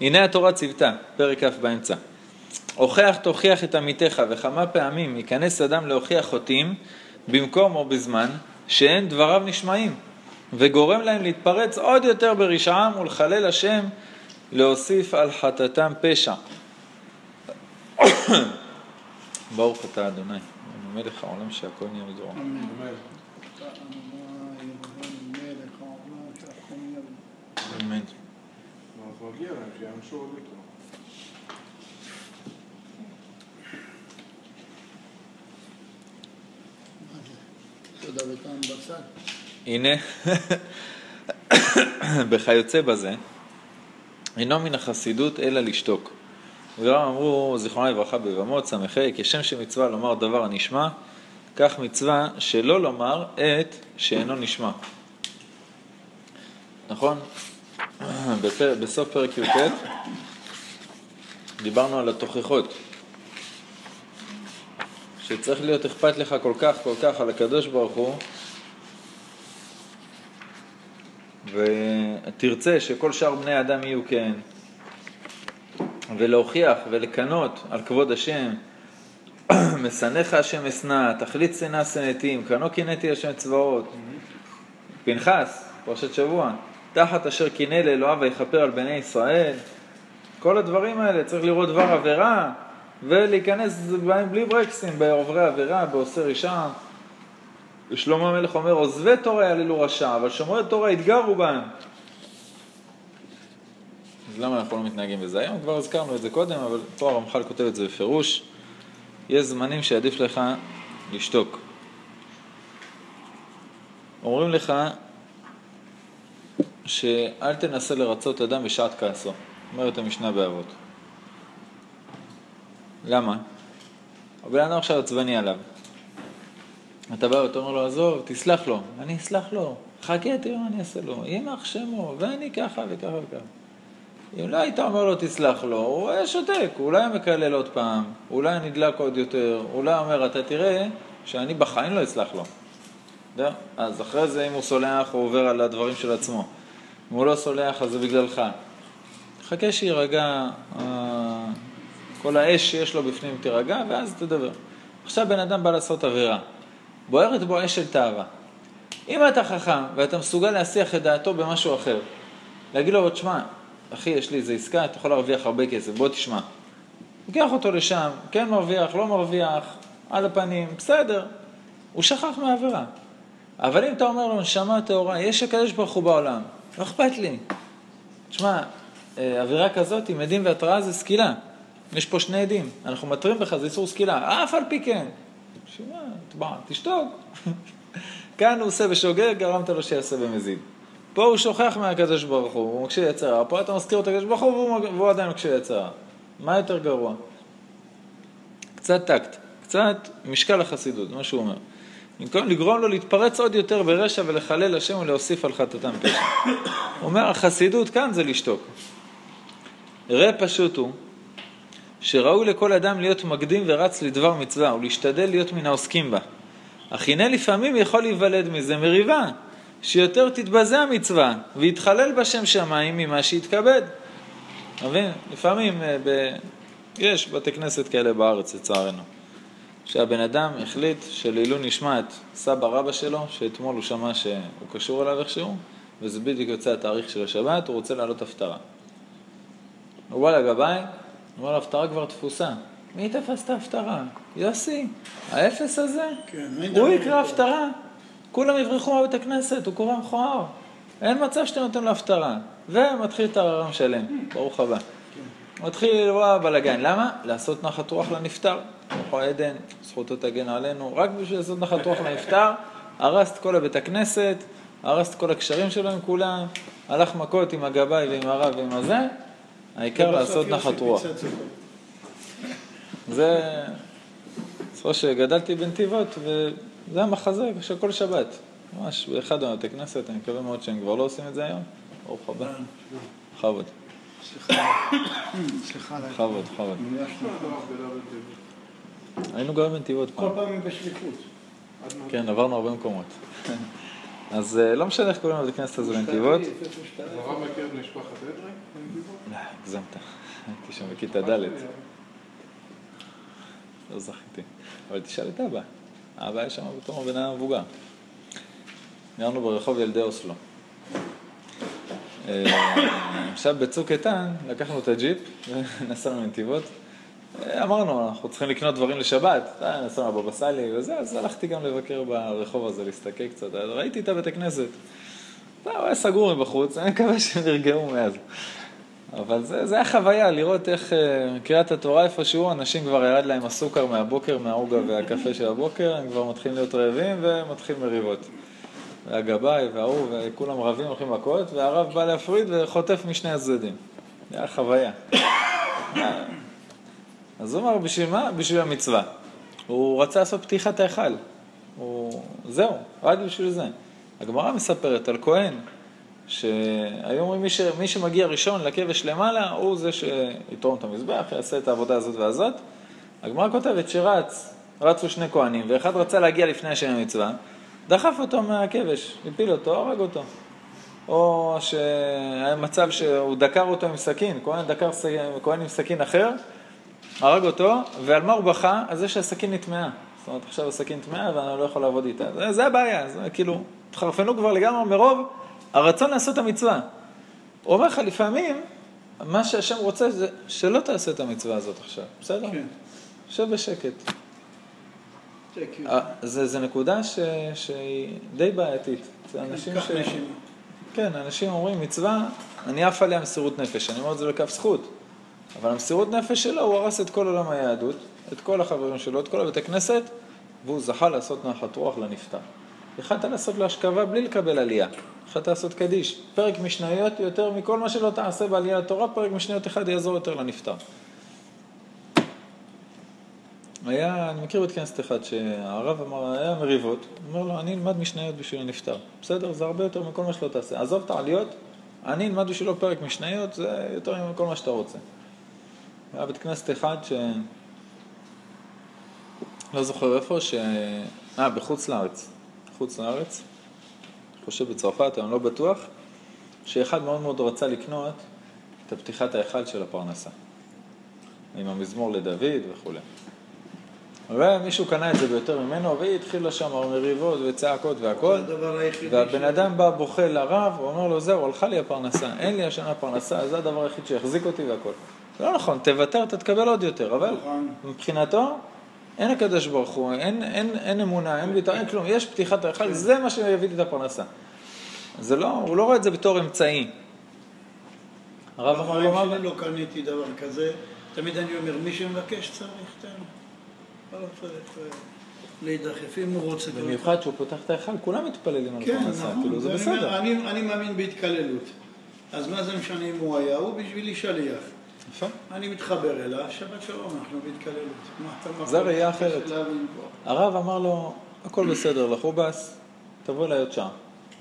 הנה התורה ציוותה, פרק כ' באמצע. הוכח תוכיח את עמיתך, וכמה פעמים ייכנס אדם להוכיח חוטאים במקום או בזמן שאין דבריו נשמעים, וגורם להם להתפרץ עוד יותר ברשעם ולחלל השם להוסיף על חטאתם פשע. ברוך אתה אדוני, מלך העולם שהכל נהיה בדברו. אמן. מגיע להם שיענשו עוד יותר. הנה, בכיוצא בזה, אינו מן החסידות אלא לשתוק. וגם אמרו, זיכרונה לברכה בבמות, ס"ה, כשם שמצווה לומר דבר הנשמע, כך מצווה שלא לומר את שאינו נשמע. נכון? בפר... בסוף פרק י"ט דיברנו על התוכחות. שצריך להיות אכפת לך כל כך, כל כך על הקדוש ברוך הוא, ותרצה שכל שאר בני האדם יהיו כן, ולהוכיח ולקנות על כבוד השם, משנאיך השם אשנא, תכלית שנאה שנאתים, קנו קינאתי השם צבאות. פנחס, פרשת שבוע, תחת אשר קינא לאלוהיו ויכפר על בני ישראל. כל הדברים האלה, צריך לראות דבר עבירה ולהיכנס בהם בלי ברקסים, בעוברי עבירה, בעושה רשע. ושלמה המלך אומר, עוזבי תורה יעללו רשע, אבל שומרי תורה יתגרו בהם. אז למה אנחנו לא מתנהגים בזה היום? כבר הזכרנו את זה קודם, אבל פה הרמח"ל כותב את זה בפירוש. יש זמנים שעדיף לך לשתוק. אומרים לך שאל תנסה לרצות אדם בשעת כעסו, אומרת המשנה באבות. למה? הבן אדם עכשיו עצבני עליו. אתה בא ואתה אומר לו, עזוב, תסלח לו. אני אסלח לו. חכה, תראה מה אני אעשה לו. יימח שמו, ואני ככה וככה וככה. אם לא היית אומר לו תסלח לו, הוא היה שותק, אולי היה מקלל עוד פעם, אולי נדלק עוד יותר, אולי אומר, אתה תראה שאני בחיים לא אסלח לו. אז אחרי זה, אם הוא סולח, הוא עובר על הדברים של עצמו. אם הוא לא סולח, אז זה בגללך. חכה שיירגע, אה, כל האש שיש לו בפנים תירגע, ואז תדבר. עכשיו בן אדם בא לעשות עבירה. בוערת בו אש של תאווה. אם אתה חכם ואתה מסוגל להסיח את דעתו במשהו אחר, להגיד לו, תשמע, אחי, יש לי איזו עסקה, אתה יכול להרוויח הרבה כסף, בוא תשמע. לוקח אותו לשם, כן מרוויח, לא מרוויח, על הפנים, בסדר, הוא שכח מהעבירה. אבל אם אתה אומר לו, נשמה טהורה, יש הקדוש ברוך הוא בעולם, לא אכפת לי. תשמע, אה, עבירה כזאת עם עדים והתראה זה סקילה. יש פה שני עדים, אנחנו מתרים בך, זה איסור סקילה, אף על פי כן. שמע, תשתוק. כאן הוא עושה בשוגג, גרמת לו שיעשה במזיד. פה הוא שוכח מהקדוש ברוך הוא, הוא מקשיב יצר הרע, פה אתה מזכיר את הקדוש ברוך הוא והוא, עדיין מקשיב יצר הרע. מה יותר גרוע? קצת טקט, קצת משקל החסידות, מה שהוא אומר. במקום לגרום לו להתפרץ עוד יותר ברשע ולחלל השם ולהוסיף על חטאתם פשע. אומר, החסידות כאן זה לשתוק. ראה פשוט הוא, שראוי לכל אדם להיות מקדים ורץ לדבר מצווה ולהשתדל להיות מן העוסקים בה. אך הנה לפעמים יכול להיוולד מזה מריבה, שיותר תתבזה המצווה, ויתחלל בשם שמיים ממה שיתכבד. אתה מבין? לפעמים אה, ב... יש בתי כנסת כאלה בארץ, לצערנו. שהבן אדם החליט שלעילוי נשמע את סבא רבא שלו, שאתמול הוא שמע שהוא קשור אליו איכשהו, וזה בדיוק יוצא התאריך של השבת, הוא רוצה לעלות הפטרה. הוא בא לגבאי, הוא אומר לו, הפטרה כבר תפוסה. מי תפס את ההפטרה? יוסי, האפס הזה? כן, הוא יקרא? הפטרה. כולם יברחו מבית הכנסת, הוא קורא מכוער. אין מצב שאתה נותן לו הפטרה. ומתחיל את הררם שלם, ברוך הבא. מתחיל, וואה, בלאגן. למה? לעשות נחת רוח לנפטר. רוחו עדן, זכותו תגן עלינו. רק בשביל לעשות נחת רוח לנפטר, הרס את כל הבית הכנסת, הרס את כל הקשרים שלו עם כולם, הלך מכות עם הגבאי ועם הרב ועם הזה, העיקר לעשות נחת רוח. זה... זכור שגדלתי בנתיבות, וזה המחזה של כל שבת. ממש באחד מבתי כנסת, אני מקווה מאוד שהם כבר לא עושים את זה היום. ברוך הבא. בכבוד, סליחה. בכבוד, בכבוד. היינו גרים בנתיבות כל פעם. פעם היא בשליחות. כן, עברנו הרבה מקומות. אז אה, לא משנה איך קוראים לבית הכנסת הזה בנתיבות. הרב מכיר את משפחת אדרי? לא, הגזמת. הייתי שם בכיתה ד', לא זכיתי. אבל תשאל את אבא. אבא היה שם בתור בן אדם מבוגר. גרנו ברחוב ילדי אוסלו. אה, עכשיו בצוק איתן לקחנו את הג'יפ ונסענו לנתיבות. אה, אמרנו, אנחנו צריכים לקנות דברים לשבת, אה, נסענו לבבא סאלי וזה, אז הלכתי גם לבקר ברחוב הזה, להסתכל קצת, ראיתי את הבית הכנסת. לא, הוא היה סגור מבחוץ, אני מקווה שהם נרגעו מאז. אבל זה, זה היה חוויה, לראות איך אה, קריאת התורה איפשהו, אנשים כבר ירד להם הסוכר מהבוקר, מהעוגה והקפה של הבוקר, הם כבר מתחילים להיות רעבים ומתחילים מריבות. והגבאי וההוא, וכולם רבים, הולכים מכות, והרב בא להפריד וחוטף משני הצדדים. זה היה חוויה. אז הוא אמר, בשביל מה? בשביל המצווה. הוא רצה לעשות פתיחת ההיכל. הוא... זהו, רק בשביל זה. הגמרא מספרת על כהן, שהיו אומרים מי, ש... מי שמגיע ראשון לכבש למעלה, הוא זה שיתרום את המזבח, יעשה את העבודה הזאת והזאת. הגמרא כותבת שרץ, רצו שני כהנים, ואחד רצה להגיע לפני השם המצווה, דחף אותו מהכבש, הפיל אותו, הרג אותו. או שהיה מצב שהוא דקר אותו עם סכין, כהן דקר כהן עם סכין אחר, הרג אותו, ועל מה הוא בכה? על זה שהסכין נטמעה. זאת אומרת, עכשיו הסכין טמעה ואני לא יכול לעבוד איתה. זה, זה הבעיה, זה כאילו, התחרפנו כבר לגמרי מרוב הרצון לעשות את המצווה. הוא אומר לך, לפעמים, מה שהשם רוצה זה שלא תעשה את המצווה הזאת עכשיו, בסדר? כן. שב בשקט. זה אה, זה, זה נקודה ש, שהיא די בעייתית. זה אנשים קח ש... כן, אנשים אומרים, מצווה, אני עף עליה מסירות נפש. אני אומר את זה לכף זכות. אבל המסירות נפש שלו, הוא הרס את כל עולם היהדות, את כל החברים שלו, את כל הבתי כנסת, והוא זכה לעשות נחת רוח לנפטר. יכלת לעשות לו השכבה בלי לקבל עלייה. יכלת לעשות קדיש. פרק משניות יותר מכל מה שלא תעשה בעלייה לתורה, פרק משניות אחד יעזור יותר לנפטר. היה, אני מכיר בית כנסת אחד שהרב אמר, היה מריבות, הוא אומר לו, אני אלמד משניות בשביל הנפטר. בסדר, זה הרבה יותר מכל מה שלא תעשה. עזוב את העליות, אני אלמד בשבילו פרק משניות, זה יותר מכל מה שאתה רוצה. היה בית כנסת אחד ש... לא זוכר איפה, ש... אה, בחוץ לארץ. חוץ לארץ. חושב בצרפת, אני לא בטוח, שאחד מאוד מאוד רצה לקנות את הפתיחת ההיכל של הפרנסה. עם המזמור לדוד וכולי. ומישהו קנה את זה ביותר ממנו, והתחילו שם מריבות וצעקות והכל. והבן אדם בא בוכה לרב, הוא אומר לו, זהו, הלכה לי הפרנסה, אין לי השנה פרנסה, זה הדבר היחיד שיחזיק אותי והכל. זה לא נכון, תוותר, אתה תקבל עוד יותר, אבל נכון. מבחינתו, אין הקדוש ברוך הוא, אין, אין, אין אמונה, אין ביטחון, אין כלום, יש פתיחת ההיכל, זה מה שיביא לי את הפרנסה. זה לא, הוא לא רואה את זה בתור אמצעי. הרב אמר בחיים מה... שלי לא קניתי דבר כזה. תמיד אני אומר, מי שמבקש צריך, תן. לא צריך אה, להידחף, אם הוא רוצה. במיוחד שהוא פותח את ההיכל, כולם מתפללים על כן, הפרנסה, נכון. כאילו, זה בסדר. אני מאמין בהתקללות. אז מה זה משנה אם הוא היה? הוא בשבילי שליח. יפה. אני מתחבר אליו, שבת שלום, אנחנו בהתקללות. זה ראייה אחרת. הרב אמר לו, הכל בסדר, לחובס, תבוא אליי עוד שעה.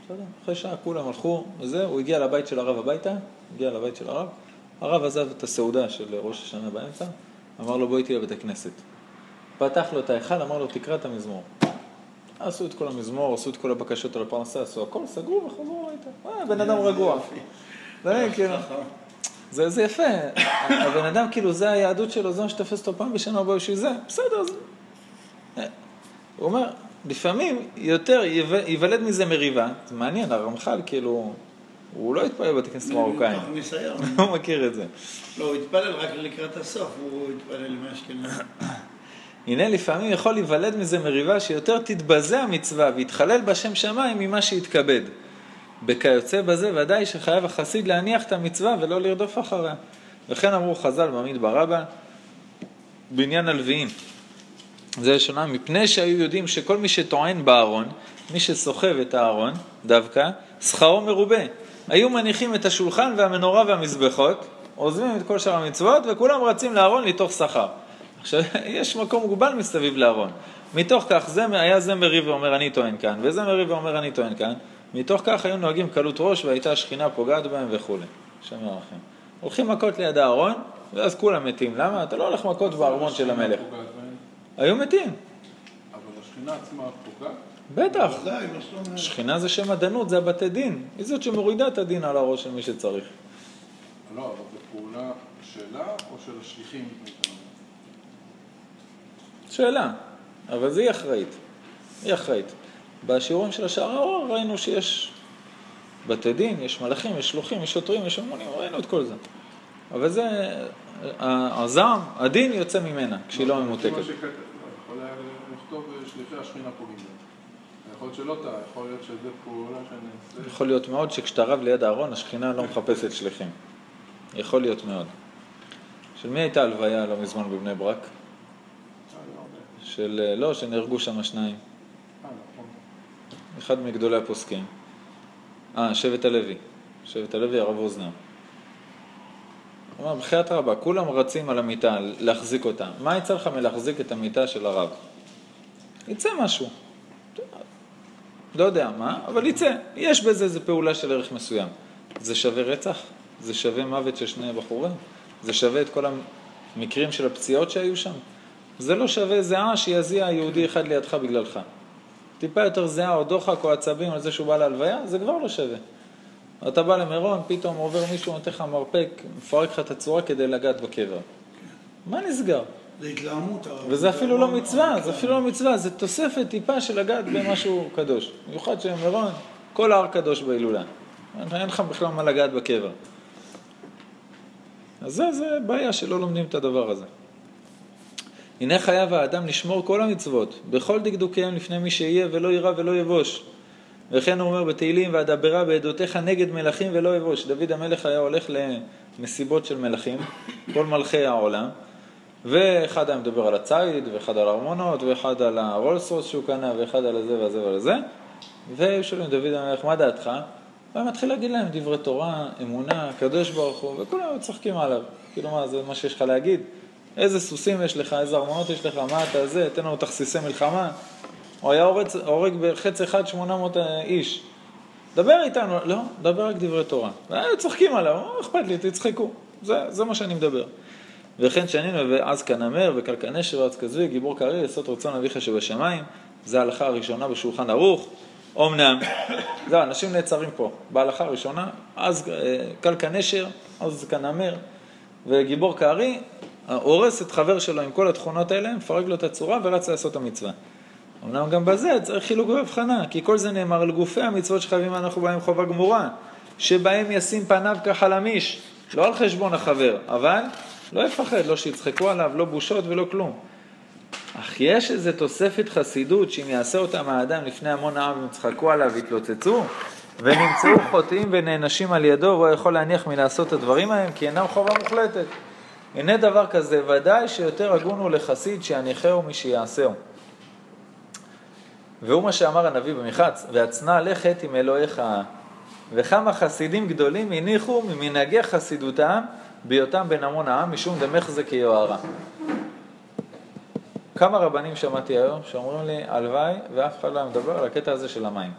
בסדר, אחרי שעה כולם הלכו, וזה, הוא הגיע לבית של הרב הביתה, הגיע לבית של הרב, הרב עזב את הסעודה של ראש השנה באמצע, אמר לו בוא איתי לבית הכנסת. פתח לו את ההיכל, אמר לו תקרא את המזמור. עשו את כל המזמור, עשו את כל הבקשות על הפרנסה, עשו הכל, סגרו וחזרו הביתה. אה, בן אדם רגוע. זה כאילו, זה, זה יפה, הבן אדם כאילו זה היהדות שלו, זה מה שתופס אותו פעם בשנה הבאה בשביל זה, בסדר, זה... הוא אומר, לפעמים יותר ייו- ייוולד מזה מריבה, זה מעניין, הרמח"ל כאילו, הוא לא התפלל בבתי כנסת מרוקאים. הוא מכיר את זה. לא, הוא התפלל רק לקראת הסוף, הוא התפלל מאשכנז. הנה לפעמים יכול להיוולד מזה מריבה שיותר תתבזה המצווה ויתחלל בשם שמיים ממה שיתכבד. בכיוצא בזה ודאי שחייב החסיד להניח את המצווה ולא לרדוף אחריה. וכן אמרו חז"ל במדבר רבה בעניין הלוויים. זה שונה מפני שהיו יודעים שכל מי שטוען בארון, מי שסוחב את הארון דווקא, שכרו מרובה. היו מניחים את השולחן והמנורה והמזבחות, עוזבים את כל שאר המצוות וכולם רצים לארון לתוך שכר. עכשיו, יש מקום מוגבל מסביב לארון. מתוך כך, זה, היה זה מריב ואומר אני טוען כאן, וזה מריב ואומר אני טוען כאן. מתוך כך היו נוהגים קלות ראש והייתה השכינה פוגעת בהם וכולי. השם ירחם. הולכים מכות ליד הארון, ואז כולם מתים. למה? אתה לא הולך מכות בארמון של המלך. היו מתים. אבל השכינה עצמה פוגעת? בטח. אומרת? שכינה זה שם הדנות, זה הבתי דין. היא זאת שמורידה את הדין על הראש של מי שצריך. לא, אבל זו פעולה שלה או של השליחים? שאלה, אבל זה היא אחראית. היא אחראית. בשיעורים של השער האור ראינו שיש בתי דין, יש מלאכים, יש שלוחים, יש שוטרים, יש המונים, ראינו את כל זה. אבל זה, הזעם, הדין יוצא ממנה כשהיא לא ממותקת. לא, יכול אה. יכול להיות שלא טעה, יכול להיות שזה פעולה שנעשית. יכול להיות מאוד שכשאתה רב ליד הארון, השכינה לא מחפשת שליחים. יכול להיות מאוד. של מי הייתה הלוויה לא מזמן בבני ברק? אה, לא. של, לא, שנהרגו שם שניים. אה. אחד מגדולי הפוסקים. אה, שבט הלוי. שבט הלוי, הרב אוזנר. הוא אמר, בחייאת רבה, כולם רצים על המיטה, להחזיק אותה. מה יצא לך מלהחזיק את המיטה של הרב? יצא משהו. לא יודע מה, אבל יצא. יש בזה איזו פעולה של ערך מסוים. זה שווה רצח? זה שווה מוות של שני בחורים? זה שווה את כל המקרים של הפציעות שהיו שם? זה לא שווה זיעה שיזיע יהודי אחד לידך בגללך. טיפה יותר זיעה או דוחק או עצבים על זה שהוא בא להלוויה, זה כבר לא שווה. אתה בא למירון, פתאום עובר מישהו, נותן לך מרפק, מפרק לך את הצורה כדי לגעת בקבר. מה נסגר? זה התלהמות. וזה אפילו לא מצווה. זה אפילו לא מצווה, זה תוספת טיפה של לגעת במשהו קדוש. במיוחד שמירון, כל ההר קדוש בהילולה. אין לך בכלל מה לגעת בקבר. אז זה, זה בעיה שלא לומדים את הדבר הזה. הנה חייב האדם לשמור כל המצוות, בכל דקדוקיהם לפני מי שיהיה ולא יירא ולא יבוש. וכן הוא אומר בתהילים, ואדברה בעדותיך נגד מלכים ולא יבוש. דוד המלך היה הולך למסיבות של מלכים, כל מלכי העולם, ואחד היה מדבר על הציד, ואחד על הארמונות, ואחד על הרולס רוס שהוא קנה, ואחד על הזה והזה ועל זה. והיו שואלים דוד המלך, מה דעתך? הוא היה מתחיל להגיד להם דברי תורה, אמונה, קדוש ברוך הוא, וכולם צוחקים עליו. כאילו מה, זה מה שיש לך להגיד? איזה סוסים יש לך, איזה ארמונות יש לך, מה אתה זה, תן לנו תכסיסי מלחמה. הוא היה הורג, בחץ אחד 800 איש. דבר איתנו, לא, דבר רק דברי תורה. והיו צוחקים עליו, לא אכפת לי, תצחקו. זה, זה מה שאני מדבר. וכן שנינו ואז כנמר וכלכנשר ועץ כזבי, גיבור קריא, לעשות רצון אביך שבשמיים. זה ההלכה הראשונה בשולחן ערוך. אמנם, זהו, אנשים נעצרים פה. בהלכה הראשונה, אז אה, כלכנשר, אז כנמר, וגיבור כארי, הורס את חבר שלו עם כל התכונות האלה, מפרק לו את הצורה ורץ לעשות את המצווה. אמנם גם בזה צריך חילוק והבחנה, כי כל זה נאמר על גופי המצוות שחייבים אנחנו בהם חובה גמורה, שבהם ישים פניו כחלמיש, לא על חשבון החבר, אבל לא יפחד, לא שיצחקו עליו, לא בושות ולא כלום. אך יש איזו תוספת חסידות שאם יעשה אותם האדם לפני המון העם והם יצחקו עליו ויתלוצצו ונמצאו חוטאים ונענשים על ידו והוא יכול להניח מלעשות את הדברים ההם כי אינם חובה מוחלטת. הנה דבר כזה, ודאי שיותר הגון הוא לחסיד שיניחהו משיעשהו. והוא מה שאמר הנביא במחץ, והצנע לכת עם אלוהיך. וכמה חסידים גדולים הניחו ממנהגי חסידותם בהיותם בין המון העם משום דמחזק כיוהרה. כמה רבנים שמעתי היום שאומרים לי, הלוואי, ואף אחד לא היה מדבר על הקטע הזה של המים.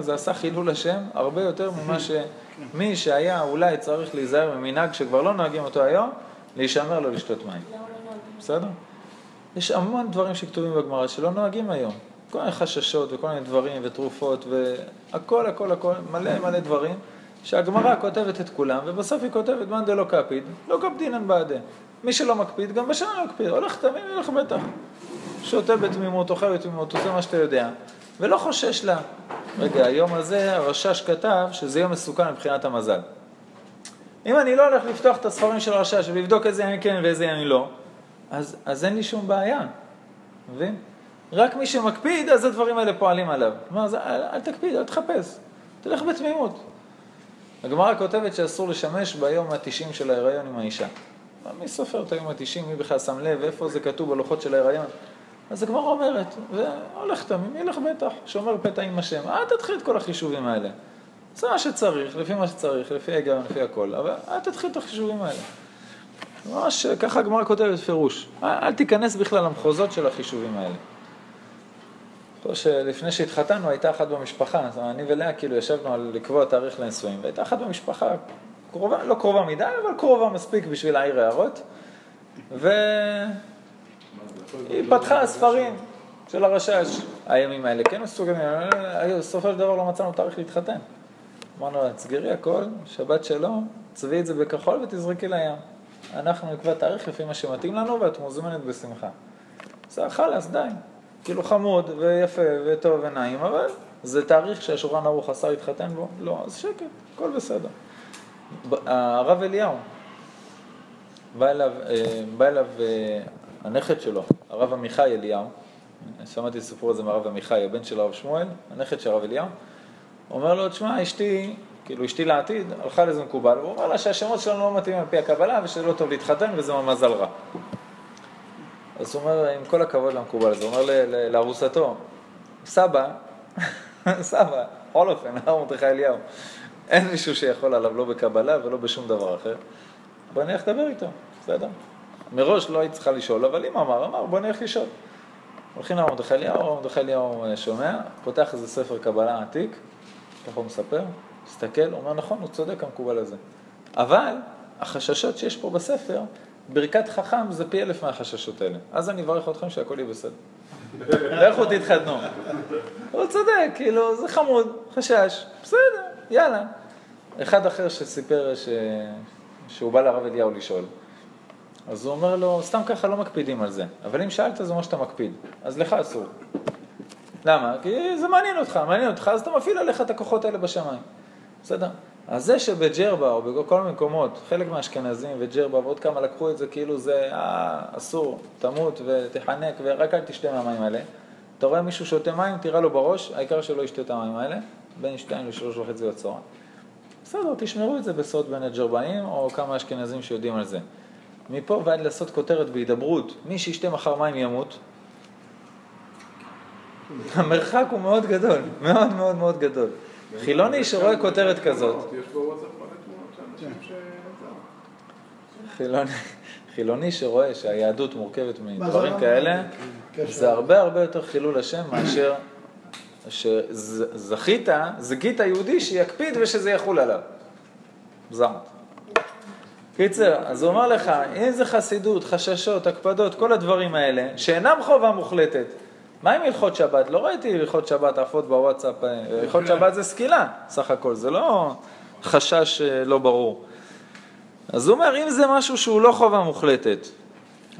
זה עשה חילול השם הרבה יותר ממה שמי שהיה אולי צריך להיזהר ממנהג שכבר לא נוהגים אותו היום, להישמר לו לשתות מים. בסדר? יש המון דברים שכתובים בגמרא שלא נוהגים היום. כל מיני חששות וכל מיני דברים ותרופות והכל הכל הכל, מלא מלא דברים שהגמרא כותבת את כולם ובסוף היא כותבת מאן דלא קפיד, לא קפדינן בעדה. מי שלא מקפיד, גם בשנה לא מקפיד. הולך תמים, ילך בטח. שותה בתמימות, אוכל בתמימות, עושה מה שאתה יודע, ולא חושש לה. רגע, היום הזה הרשש כתב שזה יום מסוכן מבחינת המזל. אם אני לא הולך לפתוח את הספרים של הרשש ולבדוק איזה ימים כן ואיזה ימים לא, אז, אז אין לי שום בעיה, מבין? רק מי שמקפיד, אז הדברים האלה פועלים עליו. זה, אל, אל תקפיד, אל תחפש, תלך בתמימות. הגמרא כותבת שאסור לשמש ביום ה-90 של ההיריון עם האישה. מי סופר את היום ה-90, מי בכלל שם לב, איפה זה כתוב בלוחות של ההיריון? אז הגמרא אומרת, והולך תמים, ילך בטח, שומר פתע עם השם, אל תתחיל את כל החישובים האלה. זה מה שצריך, לפי מה שצריך, לפי ההיגיון, לפי הכל, אבל אל תתחיל את החישובים האלה. ממש ככה הגמרא כותבת פירוש. אל, אל תיכנס בכלל למחוזות של החישובים האלה. פה שלפני שהתחתנו הייתה אחת במשפחה, אז אני ולאה כאילו ישבנו על לקבוע תאריך לנישואים, והייתה אחת במשפחה, קרובה, לא קרובה מדי, אבל קרובה מספיק בשביל להעיר הערות, והיא פתחה ספרים של הרשש, הימים האלה כן מסוגלים, בסופו של דבר לא מצאנו תאריך להתחתן. אמרנו לה, תסגרי הכל, שבת שלום, צבי את זה בכחול ותזרקי לים. אנחנו נקבע תאריך לפי מה שמתאים לנו ואת מוזמנת בשמחה. בסדר, חלאס, די. כאילו חמוד ויפה וטוב ונעים, אבל זה תאריך שהשולחן ערוך אסר להתחתן בו? לא, אז שקט, הכל בסדר. הרב אליהו, בא אליו, אה, בא אליו אה, הנכד שלו, הרב עמיחי אליהו, שמעתי סיפור הזה מהרב עמיחי, הבן של הרב שמואל, הנכד של הרב אליהו, אומר לו, תשמע, אשתי, כאילו אשתי לעתיד, הלכה לזה מקובל, והוא אומר לה שהשמות שלנו לא מתאימים על פי הקבלה ושזה לא טוב להתחתן וזה מזל רע. אז הוא אומר, עם כל הכבוד למקובל הזה, הוא אומר לארוסתו, סבא, סבא, בכל אופן, הרב מרדכי אליהו, אין מישהו שיכול עליו לא בקבלה ולא בשום דבר אחר. בוא נלך לדבר איתו, בסדר? מראש לא היית צריכה לשאול, אבל אם אמר, אמר, בוא נלך לשאול. הולכים לרב מרדכי אליהו, הרב מרדכי אליהו שומע, פותח איזה ספר קבלה עתיק, ככה הוא מספר, מסתכל, אומר, נכון, הוא צודק המקובל הזה. אבל החששות שיש פה בספר, ברכת חכם זה פי אלף מהחששות האלה. אז אני אברך אתכם שהכל יהיה בסדר. לכו תתחתנו. הוא צודק, כאילו, זה חמוד, חשש, בסדר, יאללה. אחד אחר שסיפר ש... שהוא בא לרב אליהו לשאול, אז הוא אומר לו, סתם ככה לא מקפידים על זה, אבל אם שאלת זה אומר שאתה מקפיד, אז לך אסור. למה? כי זה מעניין אותך, מעניין אותך, אז אתה מפעיל עליך את הכוחות האלה בשמיים. בסדר? אז זה שבג'רבה או בכל מיני מקומות, חלק מהאשכנזים וג'רבה ועוד כמה לקחו את זה כאילו זה אה, אסור, תמות ותחנק ורק אל תשתה מהמים האלה. אתה רואה מישהו שותה מים, תירה לו בראש, העיקר שלא ישתה את המים האלה, בין שתיים לשלוש וחצי בצהריים. בסדר, תשמרו את זה בסוד בין הג'רבאים או כמה אשכנזים שיודעים על זה. מפה ועד לעשות כותרת בהידברות, מי שישתה מחר מים ימות, המרחק הוא מאוד גדול, מאוד מאוד מאוד גדול. חילוני שרואה כותרת כזאת. חילוני שרואה שהיהדות מורכבת מדברים כאלה, זה הרבה הרבה יותר חילול השם מאשר שזכית, זכית יהודי שיקפיד ושזה יחול עליו. זמת. קיצר, אז הוא אומר לך, אם זה חסידות, חששות, הקפדות, כל הדברים האלה, שאינם חובה מוחלטת, מה עם הלכות שבת? לא ראיתי הלכות שבת עפות בוואטסאפ, הלכות שבת זה סקילה, סך הכל, זה לא חשש אה, לא ברור. אז הוא אומר, אם זה משהו שהוא לא חובה מוחלטת,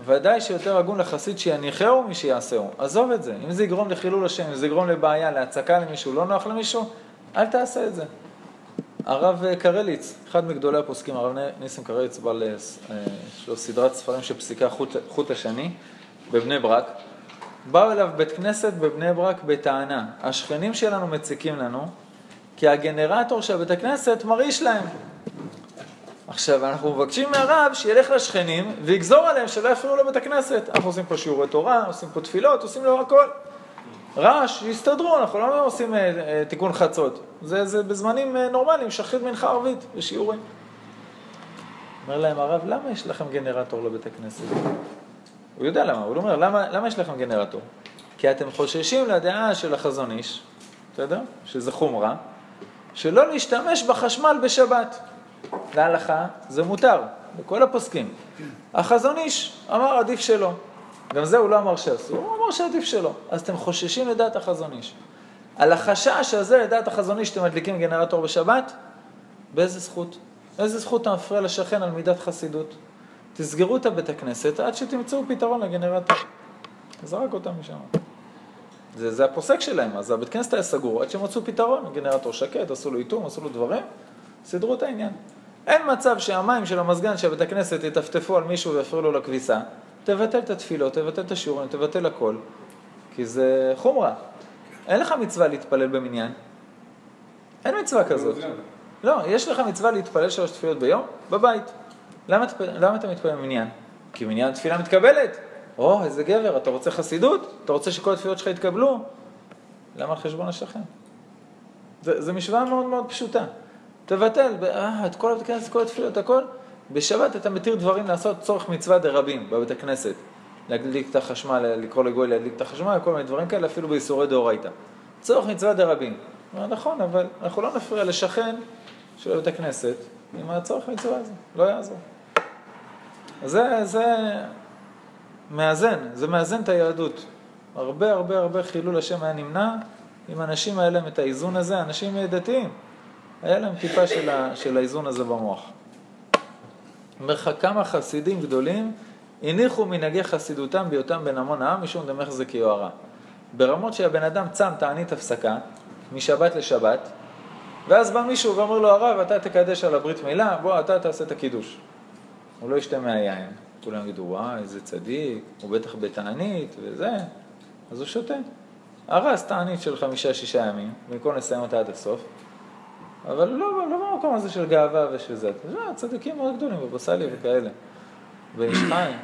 ודאי שיותר הגון לחסיד שיניחהו משיעשהו. עזוב את זה. אם זה יגרום לחילול השם, אם זה יגרום לבעיה, להצקה למישהו, לא נוח למישהו, אל תעשה את זה. הרב אה, קרליץ, אחד מגדולי הפוסקים, הרב ניסים קרליץ, בעל, אה, יש לו סדרת ספרים של פסיקה חוט, חוט השני, בבני ברק. באו אליו בית כנסת בבני ברק בטענה, השכנים שלנו מציקים לנו, כי הגנרטור של בית הכנסת מרעיש להם. עכשיו, אנחנו מבקשים מהרב שילך לשכנים ויגזור עליהם שלא יפריעו לבית הכנסת. אנחנו עושים פה שיעורי תורה, עושים פה תפילות, עושים לו הכל. רעש, יסתדרו, אנחנו לא עושים אה, אה, תיקון חצות. זה, זה בזמנים אה, נורמליים, שחרית מנחה ערבית ושיעורים. אומר להם הרב, למה יש לכם גנרטור לבית הכנסת? הוא יודע למה, הוא אומר, למה, למה יש לכם גנרטור? כי אתם חוששים לדעה של החזון איש, בסדר? שזה חומרה, שלא להשתמש בחשמל בשבת. להלכה זה מותר, לכל הפוסקים. החזון איש אמר עדיף שלא. גם זה הוא לא אמר שאסור, הוא אמר שעדיף שלא. אז אתם חוששים לדעת החזון איש. על החשש הזה לדעת החזון איש שאתם מדליקים גנרטור בשבת, באיזה זכות? איזה זכות אתה מפריע לשכן על מידת חסידות? תסגרו את הבית הכנסת עד שתמצאו פתרון לגנרטור. זרק אותם משם. זה, זה הפוסק שלהם, אז הבית כנסת היה סגור עד שהם מצאו פתרון, גנרטור שקט, עשו לו איתום, עשו לו דברים, סידרו את העניין. אין מצב שהמים של המזגן של בית הכנסת יטפטפו על מישהו ויפריעו לו לכביסה, תבטל את התפילות, תבטל את השיעורים, תבטל הכל, כי זה חומרה. אין לך מצווה להתפלל במניין. אין מצווה כזאת. לא, יש לך מצווה להתפלל שלוש תפילות ביום? בבית. למה, למה אתה מתפלל במניין? כי מניין תפילה מתקבלת. או, איזה גבר, אתה רוצה חסידות? אתה רוצה שכל התפילות שלך יתקבלו? למה על חשבון השכן? זו משוואה מאוד מאוד פשוטה. תבטל, אה, את כל הכנסת, כל התפילות, הכל. בשבת אתה מתיר דברים לעשות צורך מצווה דרבים בבית הכנסת. להדליק את החשמל, לקרוא לגוי להדליק את החשמל, כל מיני דברים כאלה, אפילו בייסורי דאורייתא. צורך מצווה דרבים. נכון, אבל אנחנו לא נפריע לשכן של בית הכנסת עם הצורך מצווה הזה, לא יעזור. זה, זה מאזן, זה מאזן את היהדות. הרבה הרבה הרבה חילול השם היה נמנע אם האנשים היה להם את האיזון הזה, אנשים דתיים. היה להם טיפה של, ה, של האיזון הזה במוח. אומר לך כמה חסידים גדולים הניחו מנהגי חסידותם בהיותם בן המון העם משום דמך זה כיוהרה. ברמות שהבן אדם צם תענית הפסקה, משבת לשבת, ואז בא מישהו ואומר לו, הרב, אתה תקדש על הברית מילה, בוא, אתה תעשה את הקידוש. הוא לא ישתה מהיין. כולם יגידו, וואי, איזה צדיק, הוא בטח בתענית וזה, אז הוא שותה. הרס תענית של חמישה-שישה ימים, במקום לסיים אותה עד הסוף, אבל לא, לא במקום הזה של גאווה ושל זה. אתה יודע, צדיקים מאוד גדולים, בבא סאלי וכאלה. ואיש חיים,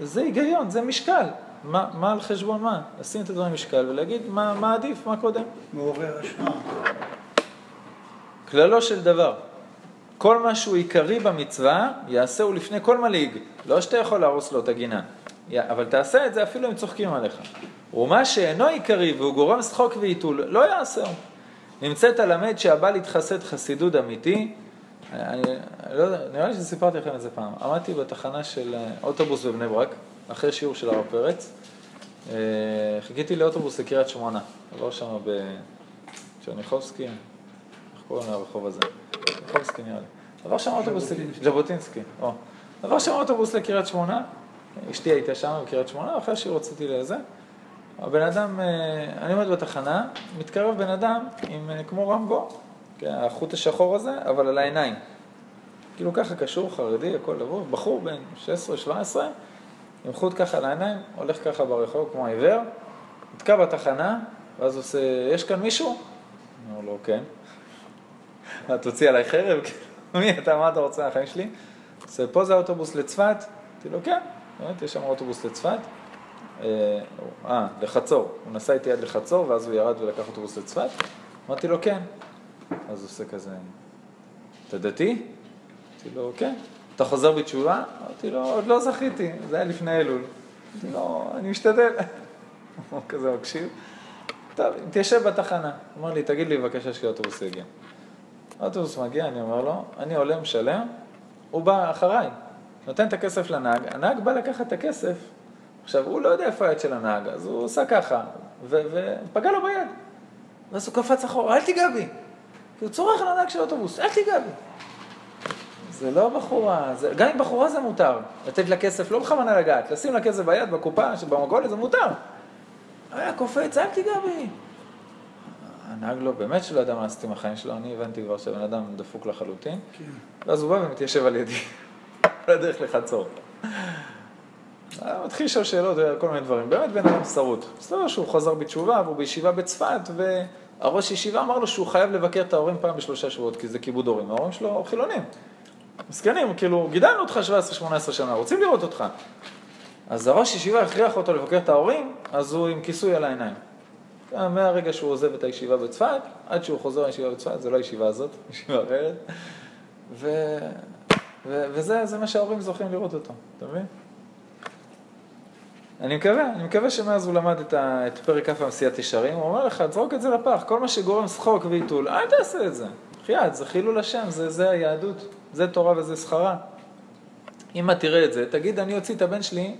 זה היגיון, זה משקל. מה, מה על חשבון מה? לשים את הדברים במשקל ולהגיד מה, מה עדיף, מה קודם. מעורר השראה. כללו של דבר, כל מה שהוא עיקרי במצווה, יעשהו לפני כל מלעיג. לא שאתה יכול להרוס לו את הגינה, אבל תעשה את זה אפילו אם צוחקים עליך. ומה שאינו עיקרי והוא גורם שחוק ועיתול, לא יעשהו. נמצאת הלמד שהבא להתחסד חסידות אמיתי, אני, לא יודע, נראה לי שסיפרתי לכם את זה פעם. עמדתי בתחנה של אה, אוטובוס בבני ברק, אחרי שיעור של הרב פרץ. אה, חיכיתי לאוטובוס לקריית שמונה, עבר שם בצ'רניחובסקי, איך קוראים לרחוב הזה? צ'רניחובסקי נראה לי. עבר שם אוטובוס, ז'בוטינסקי, או. עבר שם אוטובוס לקריית שמונה, אשתי הייתה שם בקריית שמונה, אחרי שהיא רציתי לזה. הבן אדם, אה, אני עומד בתחנה, מתקרב בן אדם עם כמו רמבו, כן, החוט השחור הזה, אבל על העיניים. כאילו ככה קשור, חרדי, הכל לבוא, בחור בן 16-17, עם חוט ככה על העיניים, הולך ככה ברחוב כמו עיוור, נתקע בתחנה, ואז עושה, יש כאן מישהו? אומר לו, כן. מה, תוציא עליי חרב? מי אתה, מה אתה רוצה מהחיים שלי? עושה, פה זה האוטובוס לצפת? אמרתי לו, כן, באמת, יש שם אוטובוס לצפת. אה, אה לחצור. הוא נסע איתי עד לחצור, ואז הוא ירד ולקח אוטובוס לצפת. אמרתי לו, כן. אז הוא עושה כזה, אתה דתי? אמרתי לו, כן. אתה חוזר בתשובה? אמרתי לו, עוד לא זכיתי, זה היה לפני אלול. אמרתי לו, אני משתדל. הוא כזה מקשיב. טוב, תיישב בתחנה. אומר לי, תגיד לי בבקשה שהאוטובוס יגיע. האוטובוס מגיע, אני אומר לו, אני עולה משלם, הוא בא אחריי, נותן את הכסף לנהג, הנהג בא לקחת את הכסף, עכשיו, הוא לא יודע איפה היד של הנהג, אז הוא עושה ככה, ופגע לו ביד. ואז הוא קפץ אחורה, אל תיגע בי. כי הוא צורך על הנהג של האוטובוס, אל תיגע בי. זה לא בחורה, זה, גם עם בחורה זה מותר. לתת לה כסף, לא בכוונה לגעת, לשים לה כסף ביד, בקופה, במגולת, זה מותר. היה קופץ, אל תיגע בי. הנהג לא, באמת שלא ידע מה לעשות עם החיים שלו, אני הבנתי כבר שהבן אדם דפוק לחלוטין. כן. ואז הוא בא ומתיישב על ידי, על הדרך לחצור. מתחיל לשאול שאלות וכל מיני דברים. באמת בן אדם שרוט. מסתבר שהוא חזר בתשובה והוא בישיבה בצפת, והראש ישיבה אמר לו שהוא חייב לבקר את ההורים פעם בשלושה שבועות, כי זה כיבוד הורים. ההורים שלו חילונים. מסכנים, כאילו, גידלנו אותך 17-18 שנה, רוצים לראות אותך. אז הראש ישיבה הכריח אותו לבקר את ההורים, אז הוא עם כיסוי על העיניים. מהרגע שהוא עוזב את הישיבה בצפת, עד שהוא חוזר לישיבה בצפת, זה לא הישיבה הזאת, ישיבה אחרת. ו... ו... וזה מה שההורים זוכים לראות אותו, אתה מבין? אני מקווה, אני מקווה שמאז הוא למד את, ה, את פרק כ' המסיעת ישרים, הוא אומר לך, זרוק את זה לפח, כל מה שגורם שחוק ועיתול, אל תעשה את זה. בחייאת, זה חילול השם, זה, זה היהדות, זה תורה וזה שכרה. אם את תראה את זה, תגיד, אני אוציא את הבן שלי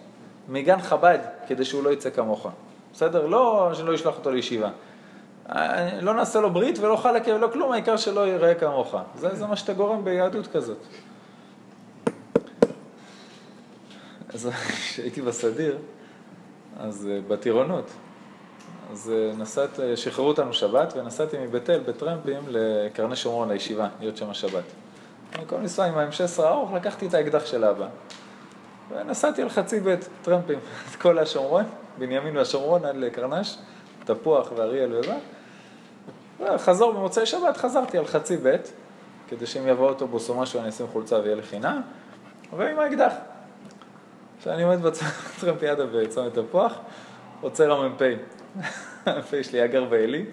מגן חב"ד, כדי שהוא לא יצא כמוך. בסדר? לא שלא ישלח אותו לישיבה. לא נעשה לו ברית ולא חלקה ולא כלום, העיקר שלא ייראה כמוך. זה, זה מה שאתה גורם ביהדות כזאת. אז כשהייתי בסדיר, אז אה, בטירונות. אז אה, נסעת, אה, שחררו אותנו שבת ונסעתי מבית אל בטרמפים לקרני שומרון לישיבה, להיות שם השבת. במקום לנסוע עם ה-M16 הארוך, לקחתי את האקדח של אבא. ונסעתי על חצי בית טרמפים, את כל השומרון, בנימין והשומרון עד לקרנש, תפוח ואריאל וזה. וחזור במוצאי שבת, חזרתי על חצי בית, כדי שאם יבוא אוטובוס או משהו אני אשים חולצה ויהיה לי חינם, ועם האקדח. כשאני עומד בטרמפיאדה בצומת תפוח, עוצר המ"פ. המ"פ שלי היה גר בעלי,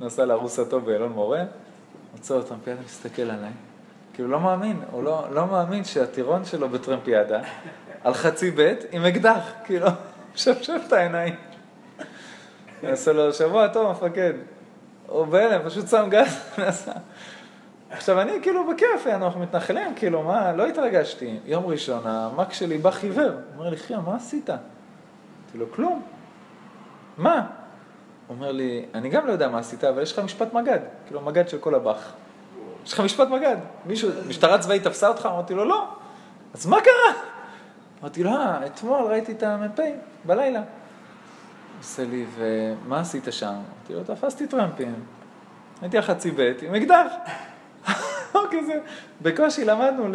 נסע לארוסתו באלון מורה, עוצר בטרמפיאדה, מסתכל עליי. כאילו לא מאמין, הוא לא, לא מאמין שהטירון שלו בטרמפיאדה, על חצי בית, עם אקדח, כאילו, שפשף את העיניים. אני עושה לו, שבוע טוב, מפקד. הוא בהלם, פשוט שם גז, נסע. עכשיו אני כאילו בכיף, אנחנו מתנחלים, כאילו, מה, לא התרגשתי. יום ראשון, המק שלי בא חיוור. אומר לי, חייה, מה עשית? אמרתי לו, כלום. מה? אומר לי, אני גם לא יודע מה עשית, אבל יש לך משפט מג"ד, כאילו מג"ד של כל הבח. יש לך משפט מג"ד. מישהו, משטרה צבאית תפסה אותך? אמרתי לו, לא. אז מה קרה? אמרתי לו, אה, אתמול ראיתי את המ"פ בלילה. עושה לי, ומה עשית שם? אמרתי לו, תפסתי טרמפים. הייתי על חצי ב' עם אקדח. כזה, בקושי למדנו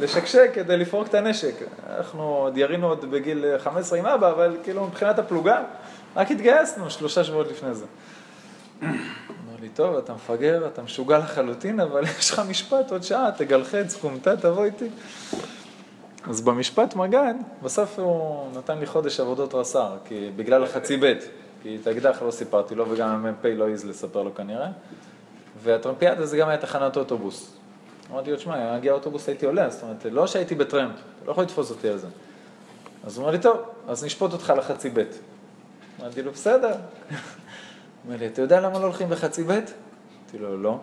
לשקשק כדי לפרוק את הנשק. אנחנו עוד ירינו עוד בגיל 15 עם אבא, אבל כאילו מבחינת הפלוגה, רק התגייסנו שלושה שבועות לפני זה. טוב, אתה מפגר, אתה משוגע לחלוטין, אבל יש לך משפט עוד שעה, תגלחץ, קומטה, תבוא איתי. אז במשפט מג"ד, בסוף הוא נתן לי חודש עבודות רס"ר, כי בגלל החצי ב', כי את האקדח לא סיפרתי לו, וגם המ"פ לא העז לספר לו כנראה. והטרמפיאדה זה גם היה תחנת אוטובוס. אמרתי לו, תשמע, היה מגיע אוטובוס הייתי עולה, זאת אומרת, לא שהייתי בטרמפ, אתה לא יכול לתפוס אותי על זה. אז הוא אמר לי, טוב, אז נשפוט אותך לחצי ב'. אמרתי לו, בסדר. אומר לי, אתה יודע למה לא הולכים בחצי ב'? אמרתי לו, לא.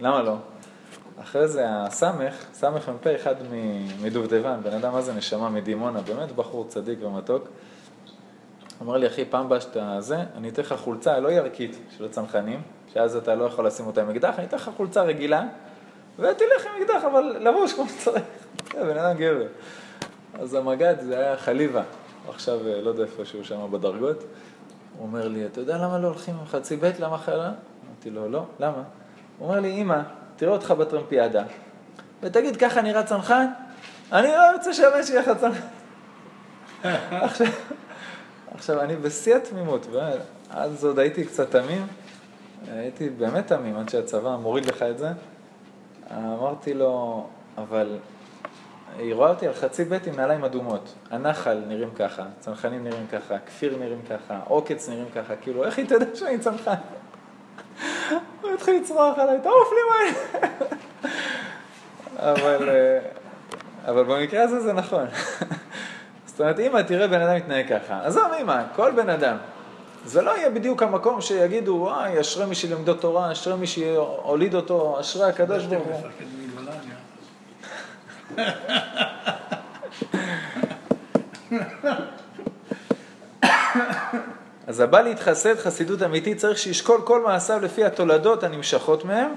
למה לא? אחרי זה הסמך, סמך מ"פ אחד מדובדבן, בן אדם מה זה נשמה מדימונה, באמת בחור צדיק ומתוק. אמר לי, אחי, פעם הבאה שאתה זה, אני אתן לך חולצה לא ירקית של הצנחנים, שאז אתה לא יכול לשים אותה עם אקדח, אני אתן לך חולצה רגילה, ותלך עם אקדח, אבל לבוש כמו שצריך. זה בן אדם גבר. אז המג"ד זה היה חליבה, עכשיו אה, לא יודע איפה שהוא שם בדרגות. הוא אומר לי, אתה יודע למה לא הולכים עם חצי ב' למה חיילה? אמרתי לו, לא, למה? הוא אומר לי, אמא, תראה אותך בטרמפיאדה, ותגיד, ככה נראה צנחן? אני לא רוצה שהבן שלי יהיה צנחן. עכשיו, עכשיו, אני בשיא התמימות, אז עוד הייתי קצת תמים, הייתי באמת תמים, עד שהצבא מוריד לך את זה. אמרתי לו, אבל היא רואה אותי על חצי ב' עם נעליים אדומות. הנחל נראים ככה, צנחנים נראים ככה, כפיר נראים ככה, עוקץ נראים ככה, כאילו, איך היא תדע שאני צנחן? הוא התחיל לצרוח עליי, תעוף לי מהר. אבל, אה, אבל במקרה הזה זה נכון. זאת אומרת, אמא, תראה בן אדם מתנהג ככה. עזוב אמא, כל בן אדם. זה לא יהיה בדיוק המקום שיגידו, וואי, אשרי מי שלימדו תורה, אשרי מי שהוליד אותו, אשרי הקדוש ברוך הוא. אז הבא להתחסד חסידות אמיתית צריך שישקול כל מעשיו לפי התולדות הנמשכות מהם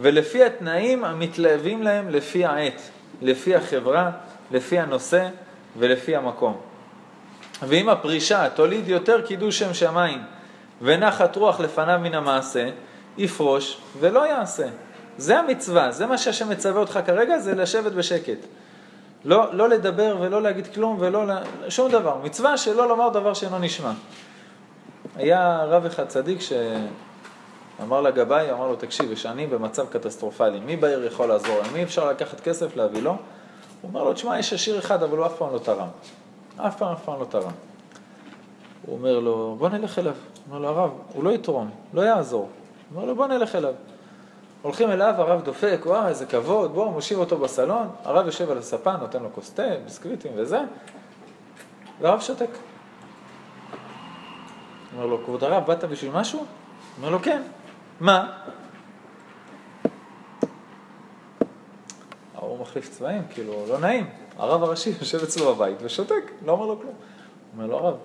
ולפי התנאים המתלהבים להם לפי העת, לפי החברה, לפי הנושא ולפי המקום. ואם הפרישה תוליד יותר קידוש שם שמיים ונחת רוח לפניו מן המעשה, יפרוש ולא יעשה. זה המצווה, זה מה שהשם מצווה אותך כרגע, זה לשבת בשקט. לא, לא לדבר ולא להגיד כלום ולא, שום דבר. מצווה שלא לומר דבר שאינו נשמע. היה רב אחד צדיק שאמר לגבאי, אמר לו, תקשיב, יש אני במצב קטסטרופלי, מי בעיר יכול לעזור? מי אפשר לקחת כסף להביא לו? הוא אומר לו, תשמע, יש עשיר אחד, אבל הוא אף פעם לא תרם. אף פעם, אף פעם לא תרם. הוא אומר לו, בוא נלך אליו. הוא אומר לו, הרב, הוא לא יתרום, לא יעזור. הוא אומר לו, בוא נלך אליו. הולכים אליו, הרב דופק, וואו, איזה כבוד, בואו, מושיב אותו בסלון, הרב יושב על הספה, נותן לו כוס תה, ביסקוויטים וזה, והרב שותק. אומר לו, כבוד הרב, באת בשביל משהו? אומר לו, כן. מה? ההוא מחליף צבעים, כאילו, לא נעים. הרב הראשי יושב אצלו בבית ושותק, לא אומר לו כלום. אומר לו, הרב,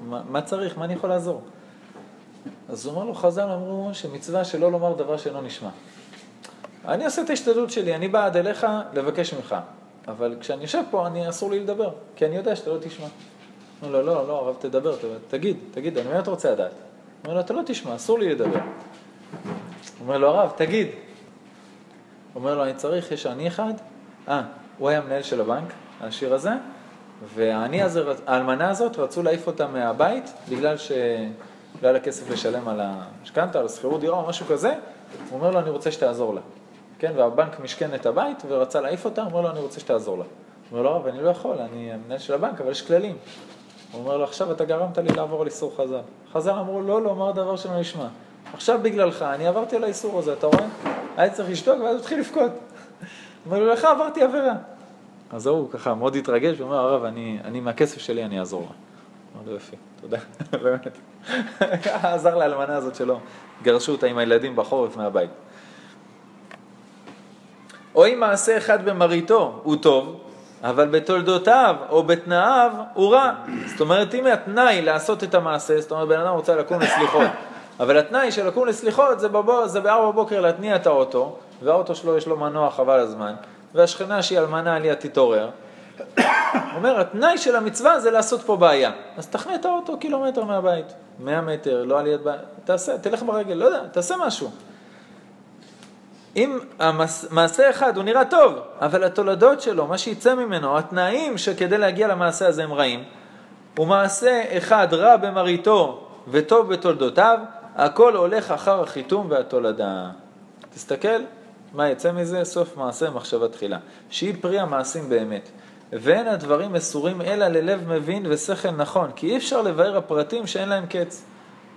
מה, מה צריך? מה אני יכול לעזור? אז הוא אומר לו, חז"ל אמרו שמצווה שלא לומר דבר שאינו נשמע. אני עושה את ההשתדלות שלי, אני בא עד אליך לבקש ממך, אבל כשאני יושב פה, אני אסור לי לדבר, כי אני יודע שאתה לא תשמע. אומר לו, לא, לא, הרב, תדבר, תגיד, תגיד, אני באמת רוצה לדעת. אומר לו, אתה לא תשמע, אסור לי לדבר. אומר לו, הרב, תגיד. אומר לו, אני צריך, יש עני אחד, אה, הוא היה מנהל של הבנק, העשיר הזה, והעני הזה, האלמנה הזאת, רצו להעיף אותה מהבית, בגלל שלא היה לה כסף לשלם על המשכנתה, על שכירות דירה או משהו כזה, הוא אומר לו, אני רוצה שתעזור לה. כן, והבנק משכן את הבית ורצה להעיף אותה, הוא אומר לו, אני רוצה שתעזור לה. הוא אומר לו, הרב, אני לא יכול, אני המנהל של הבנק, אבל יש כללים. הוא אומר לו, עכשיו אתה גרמת לי לעבור על איסור חז"ל. חז"ל אמרו, לא לומר דבר שלא נשמע. עכשיו בגללך, אני עברתי על האיסור הזה, אתה רואה? היה צריך לשתוק ואז הוא התחיל לבכות. אומר לו, לך עברתי עבירה. אז ההוא ככה מאוד התרגש, ואומר, הרב, אני, אני מהכסף שלי אני אעזור לה. אמר לו, יופי, תודה, באמת. ככה עזר לאלמנה הזאת שלו, גרשו אותה עם הילדים בחורף מהבית. או אם מעשה אחד במראיתו הוא טוב, אבל בתולדותיו או בתנאיו הוא רע. זאת אומרת, אם התנאי לעשות את המעשה, זאת אומרת, בן אדם רוצה לקום לסליחות, אבל התנאי של לקום לסליחות זה, בבוא, זה בארבע בבוקר להתניע את האוטו, והאוטו שלו יש לו מנוע חבל הזמן, והשכנה שהיא אלמנה עליה תתעורר. אומר, התנאי של המצווה זה לעשות פה בעיה. אז תכנה את האוטו קילומטר מהבית, 100 מטר, לא על יד בית, תעשה, תלך ברגל, לא יודע, תעשה משהו. אם המעשה אחד הוא נראה טוב, אבל התולדות שלו, מה שיצא ממנו, התנאים שכדי להגיע למעשה הזה הם רעים, הוא מעשה אחד רע במראיתו וטוב בתולדותיו, הכל הולך אחר החיתום והתולדה. תסתכל, מה יצא מזה? סוף מעשה מחשבה תחילה. שהיא פרי המעשים באמת. ואין הדברים מסורים אלא ללב מבין ושכל נכון, כי אי אפשר לבאר הפרטים שאין להם קץ.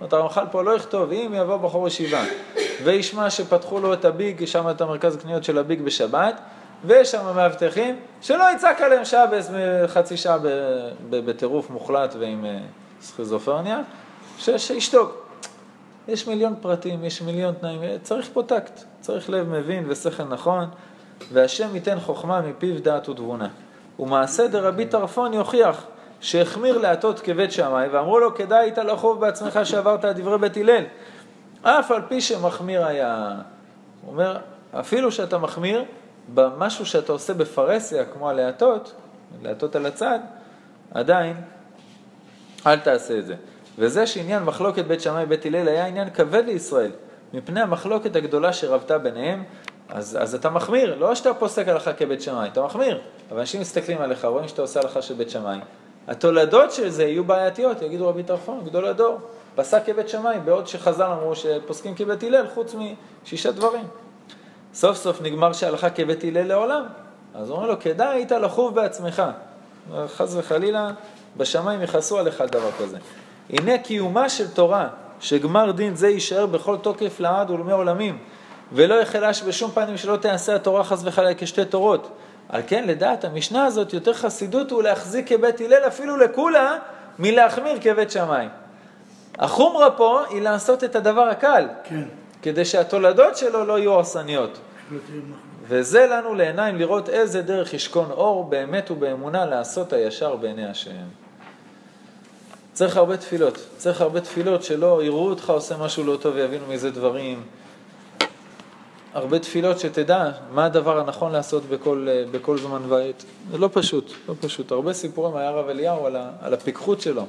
זאת אומרת, הרמח"ל פה לא יכתוב, אם יבוא בחור ישיבה וישמע שפתחו לו את הביג, שם את המרכז הקניות של הביג בשבת, ויש שם מאבטחים, שלא יצעק עליהם שעה, חצי שעה בטירוף מוחלט ועם אה, סכיזופרניה, שישתוק. יש מיליון פרטים, יש מיליון תנאים, צריך פה טקט, צריך לב מבין ושכל נכון, והשם ייתן חוכמה מפיו דעת ותבונה. ומעשה דרבי טרפון יוכיח שהחמיר להטות כבית שמאי, ואמרו לו, כדאי היית לחוב בעצמך שעברת על דברי בית הלל. אף על פי שמחמיר היה, הוא אומר, אפילו שאתה מחמיר, במשהו שאתה עושה בפרהסיה, כמו הלהטות, להטות על הצד, עדיין, אל תעשה את זה. וזה שעניין מחלוקת בית שמאי ובית הלל היה עניין כבד לישראל, מפני המחלוקת הגדולה שרבתה ביניהם, אז, אז אתה מחמיר, לא שאתה פוסק הלכה כבית שמאי, אתה מחמיר. אבל אנשים מסתכלים עליך, רואים שאתה עושה הלכה של בית שמאי. התולדות של זה יהיו בעייתיות, יגידו רבי טרפון, גדול הדור, פסק כבית שמאי, בעוד שחז"ל אמרו שפוסקים כבית הלל, חוץ משישה דברים. סוף סוף נגמר שהלכה כבית הלל לעולם. אז הוא אומר לו, כדאי היית לחוב בעצמך. חס וחלילה, בשמיים יכעסו עליך על דבר כזה. הנה קיומה של תורה, שגמר דין זה יישאר בכל תוקף לעד ולמי עולמים, ולא יחלש בשום פנים שלא תעשה התורה חס וחלילה כשתי תורות. על כן, לדעת המשנה הזאת, יותר חסידות הוא להחזיק כבית הלל אפילו לכולה, מלהחמיר כבית שמאי. החומרה פה היא לעשות את הדבר הקל, כן. כדי שהתולדות שלו לא יהיו הרסניות. וזה לנו לעיניים לראות איזה דרך ישכון אור באמת ובאמונה לעשות הישר בעיני השם. צריך הרבה תפילות, צריך הרבה תפילות שלא יראו אותך עושה משהו לא טוב ויבינו מזה דברים. הרבה תפילות שתדע מה הדבר הנכון לעשות בכל, בכל זמן ועת. זה לא פשוט, לא פשוט. הרבה סיפורים היה הרב אליהו על, ה, על הפיקחות שלו.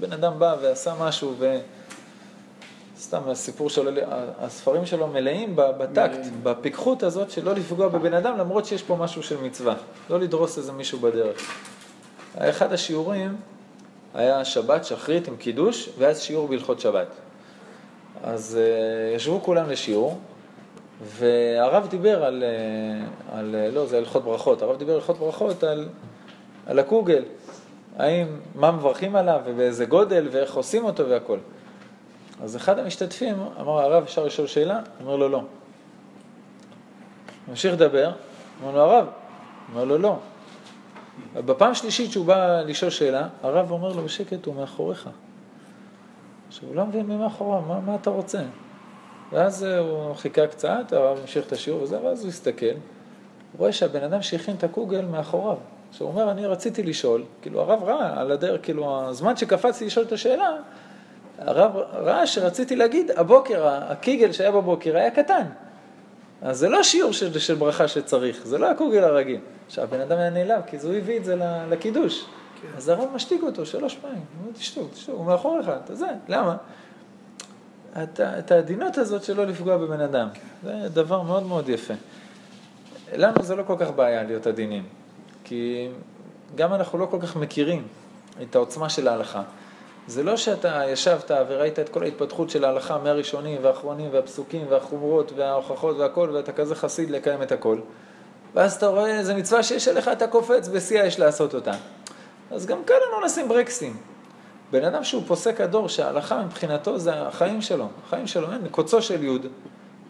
בן אדם בא ועשה משהו ו... סתם הסיפור שלו, הספרים שלו מלאים בטקט, בפיקחות הזאת של לא לפגוע בבן אדם למרות שיש פה משהו של מצווה. לא לדרוס איזה מישהו בדרך. אחד השיעורים היה שבת, שחרית עם קידוש, ואז שיעור בהלכות שבת. אז uh, ישבו כולם לשיעור, והרב דיבר על, uh, על uh, לא, זה הלכות ברכות, הרב דיבר הלכות ברכות על, על הקוגל, האם, מה מברכים עליו ובאיזה גודל ואיך עושים אותו והכל. אז אחד המשתתפים אמר, הרב, אפשר לשאול שאלה? אומר לו, לא. ממשיך לדבר, אמר לו, הרב, אומר לו, לא. בפעם שלישית שהוא בא לשאול שאלה, הרב אומר לו בשקט, הוא מאחוריך. עכשיו, הוא לא מבין מי מאחוריו, מה, מה אתה רוצה? ואז הוא חיכה קצת, הרב המשיך את השיעור וזה, ואז הוא הסתכל, הוא רואה שהבן אדם שהכין את הקוגל מאחוריו. עכשיו, הוא אומר, אני רציתי לשאול, כאילו, הרב ראה על הדרך, כאילו, הזמן שקפצתי לשאול את השאלה, הרב ראה שרציתי להגיד, הבוקר, הקיגל שהיה בבוקר היה קטן. אז זה לא שיעור של, של ברכה שצריך, זה לא הקוגל הרגיל. עכשיו, הבן אדם היה נעלב, כי הוא הביא את זה לקידוש. כן. אז הרב משתיק אותו שלוש פעמים, הוא אומר, תשתוק, תשתוק, הוא מאחוריך, אתה זה, למה? את, את העדינות הזאת שלא לפגוע בבן אדם, כן. זה דבר מאוד מאוד יפה. לנו זה לא כל כך בעיה להיות עדינים, כי גם אנחנו לא כל כך מכירים את העוצמה של ההלכה. זה לא שאתה ישבת וראית את כל ההתפתחות של ההלכה מהראשונים והאחרונים והפסוקים והחומרות וההוכחות והכל, ואתה כזה חסיד לקיים את הכל. ואז אתה רואה איזה מצווה שיש עליך, אתה קופץ, בשיא יש לעשות אותה. אז גם כאן לא נשים ברקסים. בן אדם שהוא פוסק הדור, שההלכה מבחינתו זה החיים שלו, החיים שלו, אין, קוצו של יוד.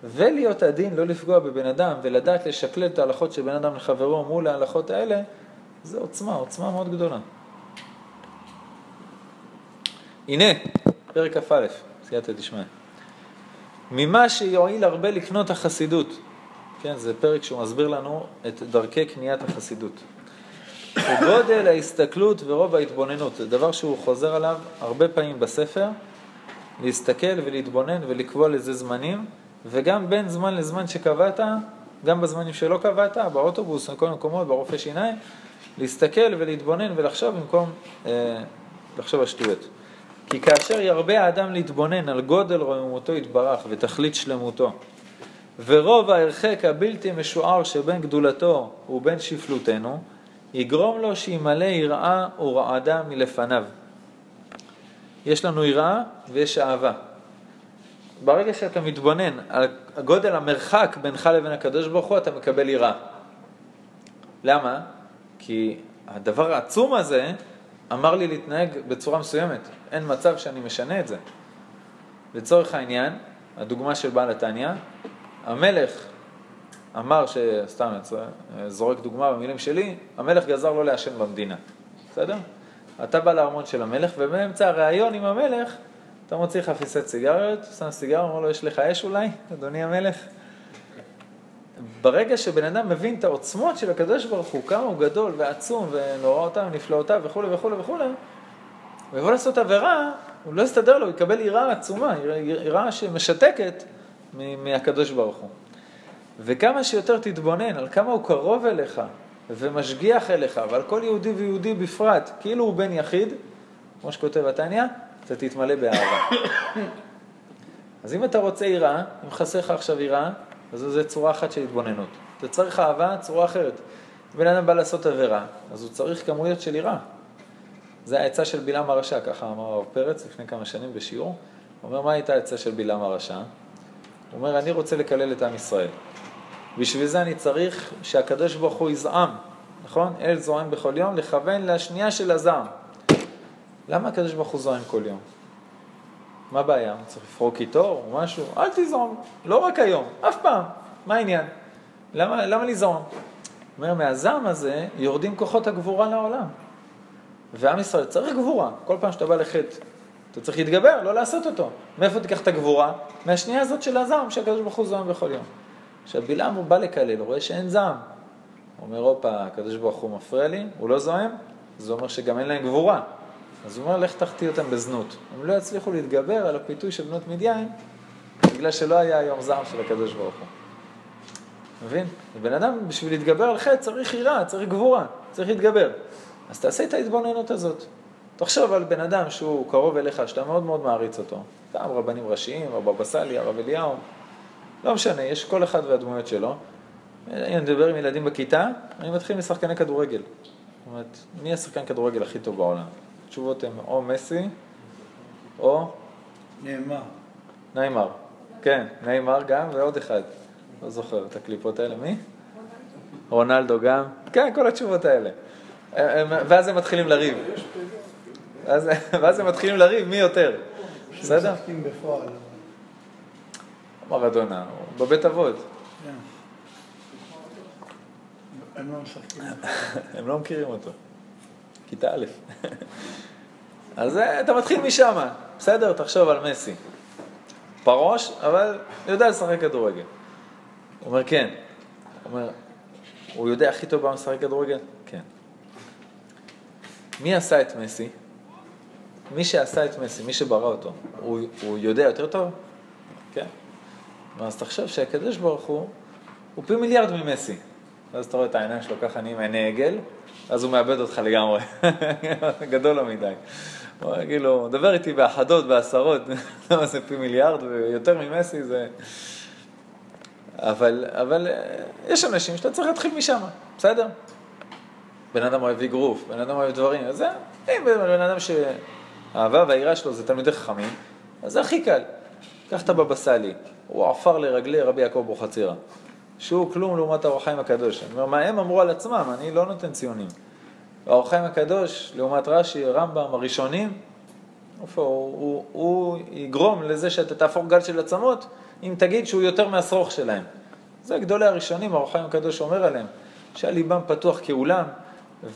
ולהיות עדין, לא לפגוע בבן אדם, ולדעת לשקלל את ההלכות של בן אדם לחברו מול ההלכות האלה, זה עוצמה, עוצמה מאוד גדולה. הנה, פרק כ"א, סייעתא דשמיא. ממה שיועיל הרבה לקנות החסידות. כן, זה פרק שהוא מסביר לנו את דרכי קניית החסידות. שגודל ההסתכלות ורוב ההתבוננות, זה דבר שהוא חוזר עליו הרבה פעמים בספר, להסתכל ולהתבונן ולקבוע לזה זמנים, וגם בין זמן לזמן שקבעת, גם בזמנים שלא קבעת, באוטובוס, בכל מקומות, ברופא שיניים, להסתכל ולהתבונן ולחשוב במקום אה, לחשוב על שטויות. כי כאשר ירבה האדם להתבונן על גודל רוממותו יתברך ותכלית שלמותו, ורוב ההרחק הבלתי משוער שבין גדולתו ובין שפלותנו, יגרום לו שימלא יראה ורעדה מלפניו. יש לנו יראה ויש אהבה. ברגע שאתה מתבונן על גודל המרחק בינך לבין הקדוש ברוך הוא, אתה מקבל יראה. למה? כי הדבר העצום הזה אמר לי להתנהג בצורה מסוימת. אין מצב שאני משנה את זה. לצורך העניין, הדוגמה של בעל התניא, המלך אמר, סתם זורק דוגמה במילים שלי, המלך גזר לא לעשן במדינה, בסדר? אתה בא לארמון של המלך, ובאמצע הראיון עם המלך, אתה מוציא חפיסת סיגריות, שם סיגר, אומר לו, יש לך אש אולי, אדוני המלך? ברגע שבן אדם מבין את העוצמות של הקדוש ברוך הוא, כמה הוא גדול ועצום ונוראותיו ונפלאותיו וכולי וכולי וכולי, הוא יבוא לעשות עבירה, הוא לא יסתדר לו, הוא יקבל יראה עצומה, יראה שמשתקת מהקדוש ברוך הוא. וכמה שיותר תתבונן על כמה הוא קרוב אליך ומשגיח אליך, ועל כל יהודי ויהודי בפרט, כאילו הוא בן יחיד, כמו שכותב התניא, אתה תתמלא באהבה. אז אם אתה רוצה יראה, אם חסר לך עכשיו יראה, אז זו צורה אחת של התבוננות. אתה צריך אהבה, צורה אחרת. בן אדם בא לעשות עבירה, אז הוא צריך כמויות של יראה. זה העצה של בלעם הרשע, ככה אמר הרב פרץ לפני כמה שנים בשיעור. הוא אומר, מה הייתה העצה של בלעם הרשע? הוא אומר, אני רוצה לקלל את עם ישראל. בשביל זה אני צריך שהקדוש ברוך הוא יזעם, נכון? אל זועם בכל יום, לכוון לשנייה של הזעם. למה הקדוש ברוך הוא זועם כל יום? מה הבעיה? צריך לפרוק איתו או משהו? אל תזעום, לא רק היום, אף פעם. מה העניין? למה, למה לזעום? אומר, מהזעם הזה יורדים כוחות הגבורה לעולם. ועם ישראל צריך גבורה. כל פעם שאתה בא לחטא, אתה צריך להתגבר, לא לעשות אותו. מאיפה תיקח את הגבורה? מהשנייה הזאת של הזעם, שהקדוש ברוך הוא זועם בכל יום. עכשיו בלעם הוא בא לקלל, הוא רואה שאין זעם. הוא אומר, הופה, הקדוש ברוך הוא מפריע לי, הוא לא זועם, זה אומר שגם אין להם גבורה. אז הוא אומר, לך תחטיא אותם בזנות. הם לא יצליחו להתגבר על הפיתוי של בנות מדיין, בגלל שלא היה היום זעם של הקדוש ברוך הוא. מבין? בן אדם, בשביל להתגבר על חטא צריך יראה, צריך גבורה, צריך להתגבר. אז תעשה את ההתבוננות הזאת. תחשוב על בן אדם שהוא קרוב אליך, שאתה מאוד מאוד מעריץ אותו. גם רבנים ראשיים, רב אבא סאלי, הרב אליהו, לא משנה, יש כל אחד והדמויות שלו. אני מדבר עם ילדים בכיתה, אני מתחיל משחקני כדורגל. זאת אומרת, מי השחקן כדורגל הכי טוב בעולם? התשובות הן או מסי, או... נאמר. ניימר. כן, ניימר גם, ועוד אחד. לא זוכר את הקליפות האלה. מי? רונלדו גם. כן, כל התשובות האלה. ואז הם מתחילים לריב. ואז הם מתחילים לריב מי יותר. בסדר? מרדונה, בבית אבות. כן. הם לא משחקים. הם לא מכירים אותו. כיתה א'. אז אה, אתה מתחיל משם, בסדר? תחשוב על מסי. פרוש, אבל יודע לשחק כדורגל. הוא אומר, כן. הוא אומר, הוא יודע הכי טוב במה לשחק כדורגל? כן. מי עשה את מסי? מי שעשה את מסי, מי שברא אותו, הוא, הוא יודע יותר טוב? כן. אז תחשוב שהקדוש ברוך הוא, הוא פי מיליארד ממסי. ואז אתה רואה את העיניים שלו ככה נהיים עיני עגל, אז הוא מאבד אותך לגמרי. גדול לו מדי. הוא יגיד לו, דבר איתי באחדות, בעשרות, למה זה פי מיליארד, ויותר ממסי זה... אבל, אבל אה, יש אנשים שאתה צריך להתחיל משם, בסדר? בן אדם אוהב אגרוף, בן אדם אוהב דברים, אז זה, אם בן אדם שהאהבה והיראה שלו זה תלמידי חכמים, אז זה הכי קל. קח את הבבא סאלי, הוא עפר לרגלי רבי יעקב אבוחצירא, שהוא כלום לעומת האור החיים הקדוש. אני אומר, מה הם אמרו על עצמם, אני לא נותן ציונים. האור החיים הקדוש, לעומת רש"י, רמב"ם, הראשונים, הוא, הוא, הוא יגרום לזה שאתה תהפוך גל של עצמות, אם תגיד שהוא יותר מהשרוך שלהם. זה גדולי הראשונים, האור החיים הקדוש אומר עליהם, שהליבם פתוח כאולם,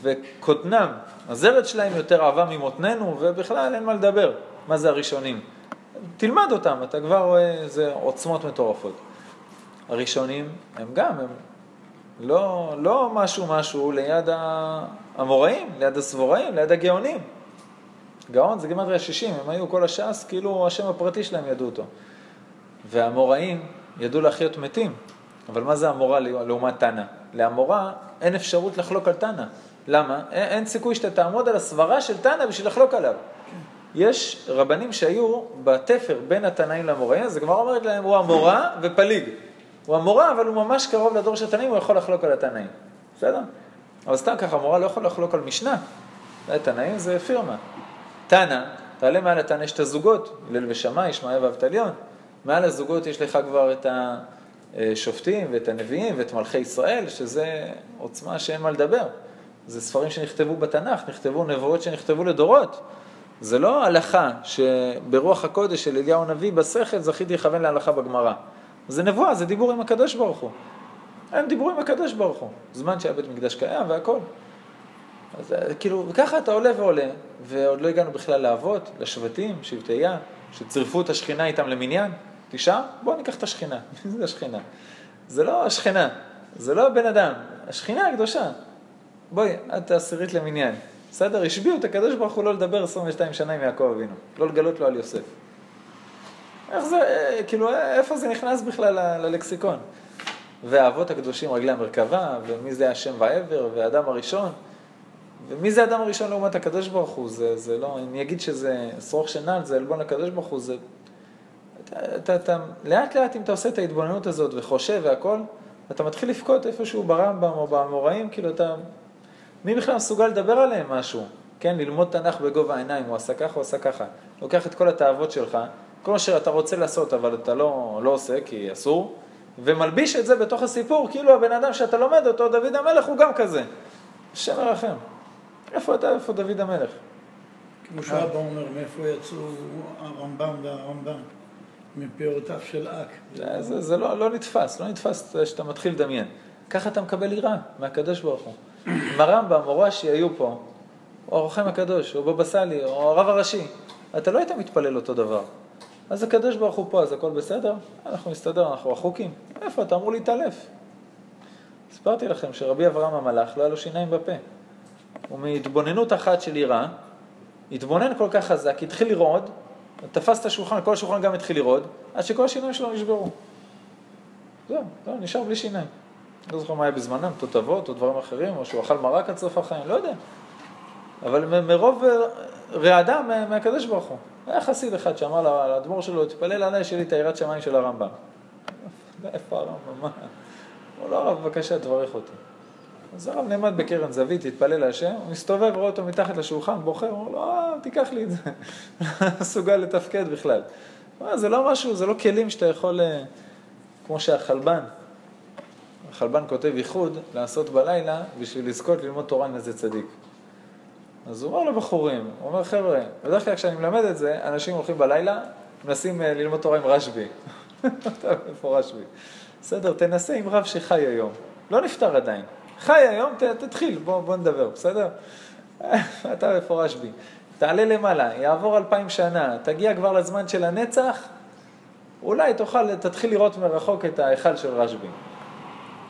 וקוטנם, הזרת שלהם יותר עבה ממותננו, ובכלל אין מה לדבר, מה זה הראשונים. תלמד אותם, אתה כבר רואה איזה עוצמות מטורפות. הראשונים הם גם, הם לא, לא משהו משהו ליד המוראים, ליד הסבוראים, ליד הגאונים. גאון זה גימטריה 60, הם היו כל הש"ס, כאילו השם הפרטי שלהם ידעו אותו. והמוראים ידעו להחיות מתים, אבל מה זה המורה לעומת תנא? להמורה אין אפשרות לחלוק על תנא. למה? אין, אין סיכוי שאתה תעמוד על הסברה של תנא בשביל לחלוק עליו. יש רבנים שהיו בתפר בין התנאים למוראים, אז הגמרא אומרת להם, הוא המורה ופליג. הוא המורה, אבל הוא ממש קרוב לדור של התנאים, הוא יכול לחלוק על התנאים. בסדר? אבל סתם ככה, המורה לא יכול לחלוק על משנה. תנאים זה פירמה. תנא, תעלה מעל התנא יש את הזוגות, הלל ושמאי, ישמעאל ואבטליון. מעל הזוגות יש לך כבר את השופטים ואת הנביאים ואת מלכי ישראל, שזה עוצמה שאין מה לדבר. זה ספרים שנכתבו בתנ"ך, נכתבו נבואות שנכתבו לדורות. זה לא הלכה שברוח הקודש של אליהו הנביא בשכל זכיתי לכוון להלכה בגמרא. זה נבואה, זה דיבור עם הקדוש ברוך הוא. הם דיברו עם הקדוש ברוך הוא, זמן שהבית מקדש קיים והכל. אז אה, כאילו, וככה אתה עולה ועולה, ועוד לא הגענו בכלל לאבות, לשבטים, שבטי ים, שצירפו את השכינה איתם למניין. תשעה? בואו ניקח את השכינה. מי זה השכינה? זה לא השכינה, זה לא הבן אדם, השכינה הקדושה. בואי, את עשירית למניין. בסדר? השביעו את הקדוש ברוך הוא לא לדבר 22 שנה עם יעקב אבינו, לא לגלות לו על יוסף. איך זה, אה, כאילו, איפה זה נכנס בכלל ללקסיקון? והאבות הקדושים רגלי המרכבה, ומי זה השם ועבר, והאדם הראשון. ומי זה האדם הראשון לעומת הקדוש ברוך הוא? זה, זה לא, אני אגיד שזה שרוך שנעל, זה עלבון לקדוש ברוך הוא, זה... אתה, אתה, אתה, לאט לאט אם אתה עושה את ההתבוננות הזאת וחושב והכל, אתה מתחיל לבכות איפשהו ברמב"ם או באמוראים, כאילו אתה... מי בכלל מסוגל לדבר עליהם משהו? כן, ללמוד תנ"ך בגובה העיניים, הוא עשה ככה, הוא עשה ככה. לוקח את כל התאוות שלך, כל מה שאתה רוצה לעשות, אבל אתה לא, לא עושה כי אסור, ומלביש את זה בתוך הסיפור, כאילו הבן אדם שאתה לומד אותו, דוד המלך, הוא גם כזה. השם ירחם. איפה אתה, איפה דוד המלך? כמו שאבא אומר, מאיפה יצאו הרמב"ם והרמב"ם? מפירותיו של אק. זה, זה, זה לא, לא נתפס, לא נתפס שאתה מתחיל לדמיין. ככה אתה מקבל יראה מהקדוש ברוך הוא. אם הרמב"ם או רש"י היו פה, או הרוחם הקדוש, או בבא סאלי, או הרב הראשי, אתה לא היית מתפלל אותו דבר. אז הקדוש ברוך הוא פה, אז הכל בסדר? אנחנו נסתדר, אנחנו רחוקים. איפה אתה אמור להתעלף? הסברתי לכם שרבי אברהם המלאך לא היה לו שיניים בפה. ומהתבוננות אחת של יראה, התבונן כל כך חזק, התחיל לרעוד, תפס את השולחן, כל השולחן גם התחיל לרעוד, עד שכל השיניים שלו נשברו. זהו, זהו, נשאר בלי שיניים. לא זוכר מה היה בזמנם, תותבות או דברים אחרים, או שהוא אכל מרק עד סוף החיים, לא יודע. אבל מרוב אה, רעדה מהקדוש ברוך הוא. היה חסיד אחד שאמר לאדמו"ר שלו, תתפלל עליי שיהיה לי את היראת שמיים של הרמב"ם. איפה הרמב"ם? מה? הוא לא הרב, בבקשה, תברך אותי. אז הרב נעמד בקרן זווית, התפלל להשם, הוא מסתובב, רואה אותו מתחת לשולחן, בוחר, הוא אומר לו, אה, תיקח לי את זה. לא מסוגל לתפקד בכלל. זה לא משהו, זה לא כלים שאתה יכול, אה, כמו שהחלבן, החלבן כותב ייחוד, לעשות בלילה בשביל לזכות ללמוד תורה עם איזה צדיק. אז הוא אומר לבחורים, הוא אומר, חבר'ה, בדרך כלל כשאני מלמד את זה, אנשים הולכים בלילה, מנסים אה, ללמוד תורה עם רשב"י. איפה רשב"י? בסדר, תנסה עם רב שחי היום. לא נפטר עדיין. חי היום, ת, תתחיל, בוא, בוא נדבר, בסדר? אתה איפה רשב"י. תעלה למעלה, יעבור אלפיים שנה, תגיע כבר לזמן של הנצח, אולי תוכל, תתחיל לראות מרחוק את ההיכל של רשב"י.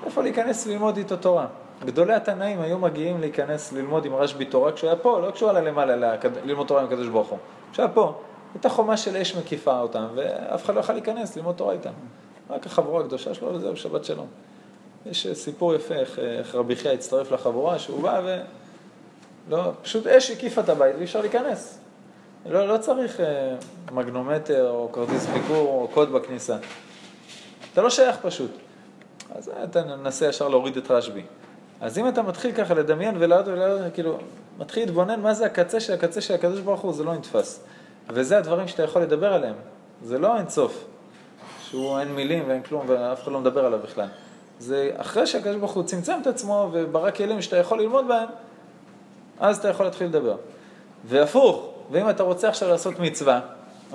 איפה להיכנס ללמוד איתו תורה? גדולי התנאים היו מגיעים להיכנס ללמוד עם רשב"י תורה כשהוא היה פה, לא כשהוא עלה למעלה ללמוד תורה עם הקדוש ברוך הוא. כשהוא היה פה, הייתה חומה של אש מקיפה אותם, ואף אחד לא יכול להיכנס ללמוד תורה איתם. רק החבורה הקדושה שלו, וזהו, שבת שלום. יש סיפור יפה איך, איך רבי חייא הצטרף לחבורה, שהוא בא ו... לא, פשוט אש הקיפה את הבית ואי אפשר להיכנס. לא, לא צריך אה, מגנומטר או כרטיס ביקור או קוד בכניסה. אתה לא שייך פשוט. אז אתה מנסה ישר להוריד את רשב"י. אז אם אתה מתחיל ככה לדמיין ולעוד ולעוד, כאילו, מתחיל להתבונן מה זה הקצה של הקצה של הקדוש ברוך הוא, זה לא נתפס. וזה הדברים שאתה יכול לדבר עליהם. זה לא אין סוף. שהוא אין מילים ואין כלום ואף אחד לא מדבר עליו בכלל. זה אחרי שהקדוש ברוך הוא צמצם את עצמו וברא כלים שאתה יכול ללמוד בהם, אז אתה יכול להתחיל לדבר. והפוך, ואם אתה רוצה עכשיו לעשות מצווה,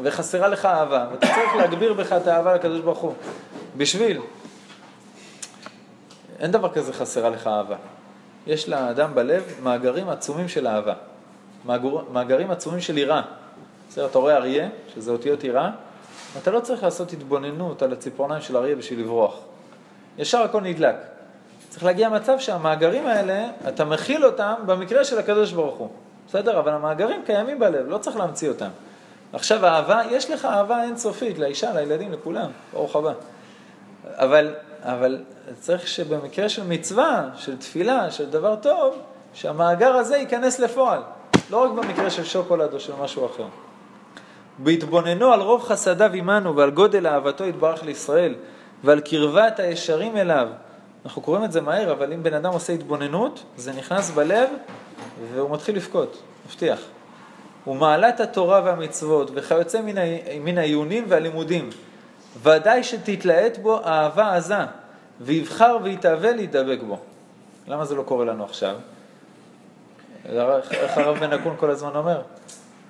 וחסרה לך אהבה, ואתה צריך להגביר בך את האהבה לקדוש ברוך הוא, בשביל אין דבר כזה חסרה לך אהבה. יש לאדם בלב מאגרים עצומים של אהבה. מאגר, מאגרים עצומים של יראה. בסדר, אתה רואה אריה, שזה אותיות יראה, אתה לא צריך לעשות התבוננות על הציפורניים של אריה בשביל לברוח. ישר הכל נדלק. צריך להגיע למצב שהמאגרים האלה, אתה מכיל אותם במקרה של הקדוש ברוך הוא. בסדר? אבל המאגרים קיימים בלב, לא צריך להמציא אותם. עכשיו אהבה, יש לך אהבה אינסופית לאישה, לילדים, לכולם, ברוך הבא. אבל, אבל צריך שבמקרה של מצווה, של תפילה, של דבר טוב, שהמאגר הזה ייכנס לפועל. לא רק במקרה של שוקולד או של משהו אחר. בהתבוננו על רוב חסדיו עמנו ועל גודל אהבתו יתברך לישראל ועל קרבת הישרים אליו. אנחנו קוראים את זה מהר, אבל אם בן אדם עושה התבוננות, זה נכנס בלב והוא מתחיל לבכות, מבטיח. ומעלת התורה והמצוות וכיוצא מן, העיונים והלימודים. ודאי שתתלהט בו אהבה עזה, ויבחר ויתאווה להידבק בו. למה זה לא קורה לנו עכשיו? איך הרב בן אקון כל הזמן אומר?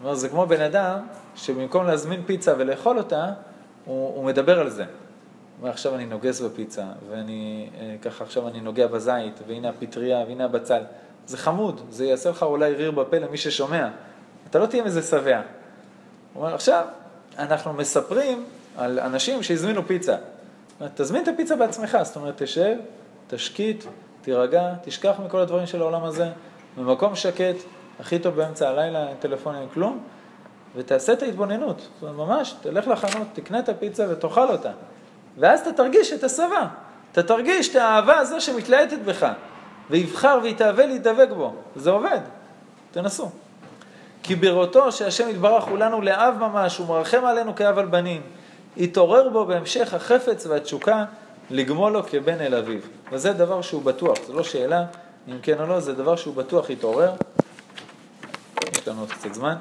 אומר, זה כמו בן אדם שבמקום להזמין פיצה ולאכול אותה, הוא, הוא מדבר על זה. הוא אומר, עכשיו אני נוגס בפיצה, ואני אה, ככה עכשיו אני נוגע בזית, והנה הפטריה, והנה הבצל. זה חמוד, זה יעשה לך אולי ריר בפה למי ששומע. אתה לא תהיה מזה שבע. הוא אומר, עכשיו, אנחנו מספרים על אנשים שהזמינו פיצה. תזמין את הפיצה בעצמך, זאת אומרת, תשב, תשקיט, תירגע, תשכח מכל הדברים של העולם הזה, במקום שקט, הכי טוב באמצע הלילה, אין טלפונים, אין כלום, ותעשה את ההתבוננות. זאת אומרת, ממש, תלך לחנות, תקנה את הפיצה ותאכל אותה. ואז אתה תרגיש את השבע. אתה תרגיש את האהבה הזו שמתלהטת בך, ויבחר ויתאווה להידבק בו. זה עובד. תנסו. כי בראותו שהשם יתברך הוא לנו לאב ממש, הוא מרחם עלינו כאב על בנים. יתעורר בו בהמשך החפץ והתשוקה לגמול לו כבן אל אביו. וזה דבר שהוא בטוח, זו לא שאלה אם כן או לא, זה דבר שהוא בטוח יתעורר. יש לנו עוד קצת זמן.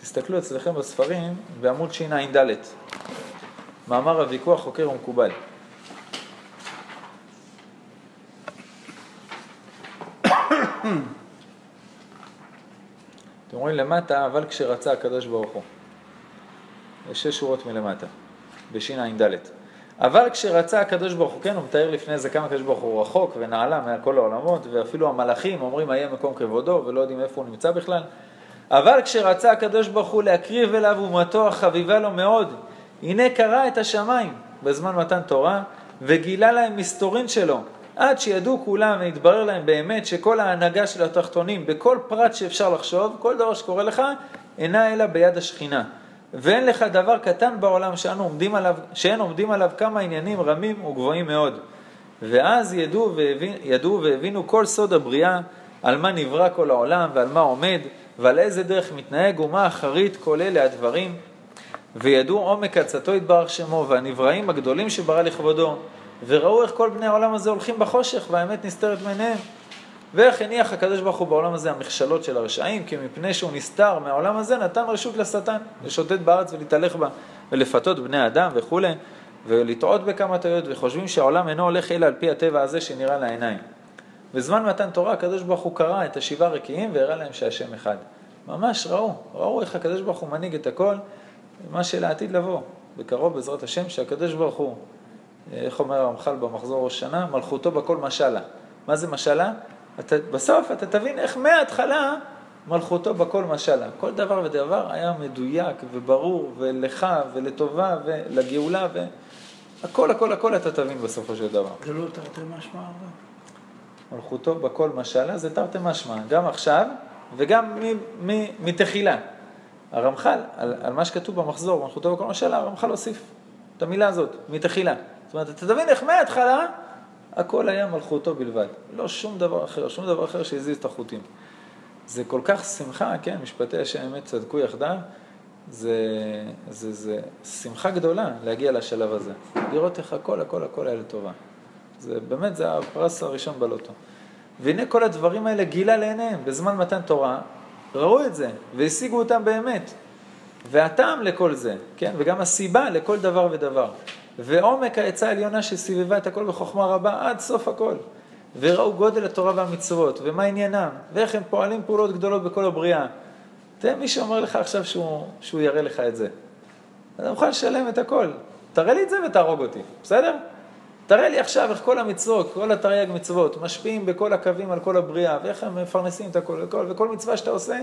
תסתכלו אצלכם בספרים בעמוד שע"ד. מאמר הוויכוח חוקר ומקובל. אתם רואים למטה, אבל כשרצה הקדוש ברוך הוא. יש שש שורות מלמטה, בשע"ד. אבל כשרצה הקדוש ברוך הוא, כן, הוא מתאר לפני זה כמה הקדוש ברוך הוא רחוק ונעלה מעל כל העולמות, ואפילו המלאכים אומרים, היה מקום כבודו, ולא יודעים איפה הוא נמצא בכלל. אבל כשרצה הקדוש ברוך הוא להקריב אליו אומתו החביבה לו מאוד, הנה קרא את השמיים בזמן מתן תורה, וגילה להם מסתורין שלו, עד שידעו כולם והתברר להם באמת שכל ההנהגה של התחתונים, בכל פרט שאפשר לחשוב, כל דבר שקורה לך, אינה אלא ביד השכינה. ואין לך דבר קטן בעולם שאנו עומדים עליו, שאין עומדים עליו כמה עניינים רמים וגבוהים מאוד. ואז ידעו, והבין, ידעו והבינו כל סוד הבריאה, על מה נברא כל העולם ועל מה עומד, ועל איזה דרך מתנהג ומה אחרית כל אלה הדברים. וידעו עומק עצתו יתברך שמו והנבראים הגדולים שברא לכבודו, וראו איך כל בני העולם הזה הולכים בחושך והאמת נסתרת מעיניהם. ואיך הניח הקדוש ברוך הוא בעולם הזה המכשלות של הרשעים, כי מפני שהוא נסתר מהעולם הזה נתן רשות לשטן לשוטט בארץ ולהתהלך בה ולפתות בני אדם וכולי, ולטעות בכמה טעויות, וחושבים שהעולם אינו הולך אלא על פי הטבע הזה שנראה לעיניים. בזמן מתן תורה הקדוש ברוך הוא קרא את השבעה רקיעים והראה להם שהשם אחד. ממש ראו, ראו איך הקדוש ברוך הוא מנהיג את הכל, מה שלעתיד לבוא, בקרוב בעזרת השם, שהקדוש ברוך הוא, איך אומר הרמח"ל במחזור ראש שנה, מלכותו בכל משלה. מה זה משלה? אתה, בסוף אתה תבין איך מההתחלה מלכותו בכל משלה. כל דבר ודבר היה מדויק וברור ולך ולטובה ולגאולה והכל הכל הכל אתה תבין בסופו של דבר. זה לא תרתי משמע אבל. מלכותו בכל משלה זה תרתי משמע, גם עכשיו וגם מתחילה. הרמח"ל, על, על מה שכתוב במחזור, מלכותו בכל משלה, הרמח"ל הוסיף את המילה הזאת, מתחילה. זאת אומרת, אתה תבין איך מההתחלה הכל היה מלכותו בלבד. לא שום דבר אחר, שום דבר אחר שהזיז את החוטים. זה כל כך שמחה, כן, משפטי השם אמת צדקו יחדיו, זה, זה, זה שמחה גדולה להגיע לשלב הזה. לראות איך הכל, הכל, הכל היה לטובה. זה באמת, זה הפרס הראשון בלוטו. והנה כל הדברים האלה גילה לעיניהם בזמן מתן תורה, ראו את זה והשיגו אותם באמת. והטעם לכל זה, כן, וגם הסיבה לכל דבר ודבר. ועומק העצה העליונה שסובבה את הכל בחוכמה רבה עד סוף הכל. וראו גודל התורה והמצוות, ומה עניינם, ואיך הם פועלים פעולות גדולות בכל הבריאה. תראה מי שאומר לך עכשיו שהוא, שהוא יראה לך את זה. אתה מוכן לשלם את הכל. תראה לי את זה ותהרוג אותי, בסדר? תראה לי עכשיו איך כל המצוות, כל התרי"ג מצוות, משפיעים בכל הקווים על כל הבריאה, ואיך הם מפרנסים את הכל, וכל, וכל מצווה שאתה עושה,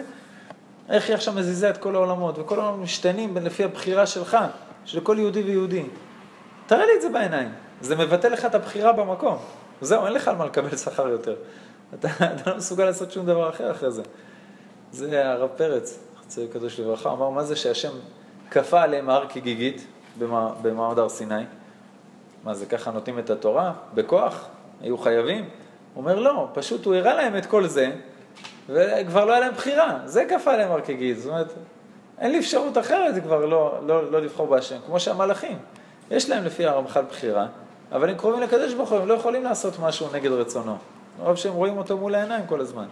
איך היא עכשיו מזיזה את כל העולמות, וכל העולמות משתנים לפי הבחירה שלך, של כל יהודי ויהודי. תראה לי את זה בעיניים. זה מבטא לך את הבחירה במקום. זהו, אין לך על מה לקבל שכר יותר. אתה, אתה לא מסוגל לעשות שום דבר אחר אחרי זה. זה הרב פרץ, חצי קדוש לברכה, אמר מה זה שהשם כפה עליהם הר כגיגית במעמד הר סיני. מה זה, ככה נותנים את התורה? בכוח? היו חייבים? הוא אומר לא, פשוט הוא הראה להם את כל זה, וכבר לא היה להם בחירה, זה כפה עליהם הר כגיגית. זאת אומרת, אין לי אפשרות אחרת כבר לא, לא, לא לבחור בהשם, כמו שהמלאכים. יש להם לפי הרמח"ל בחירה, אבל הם קרובים לקדוש ברוך הוא, הם לא יכולים לעשות משהו נגד רצונו. מרוב שהם רואים אותו מול העיניים כל הזמן.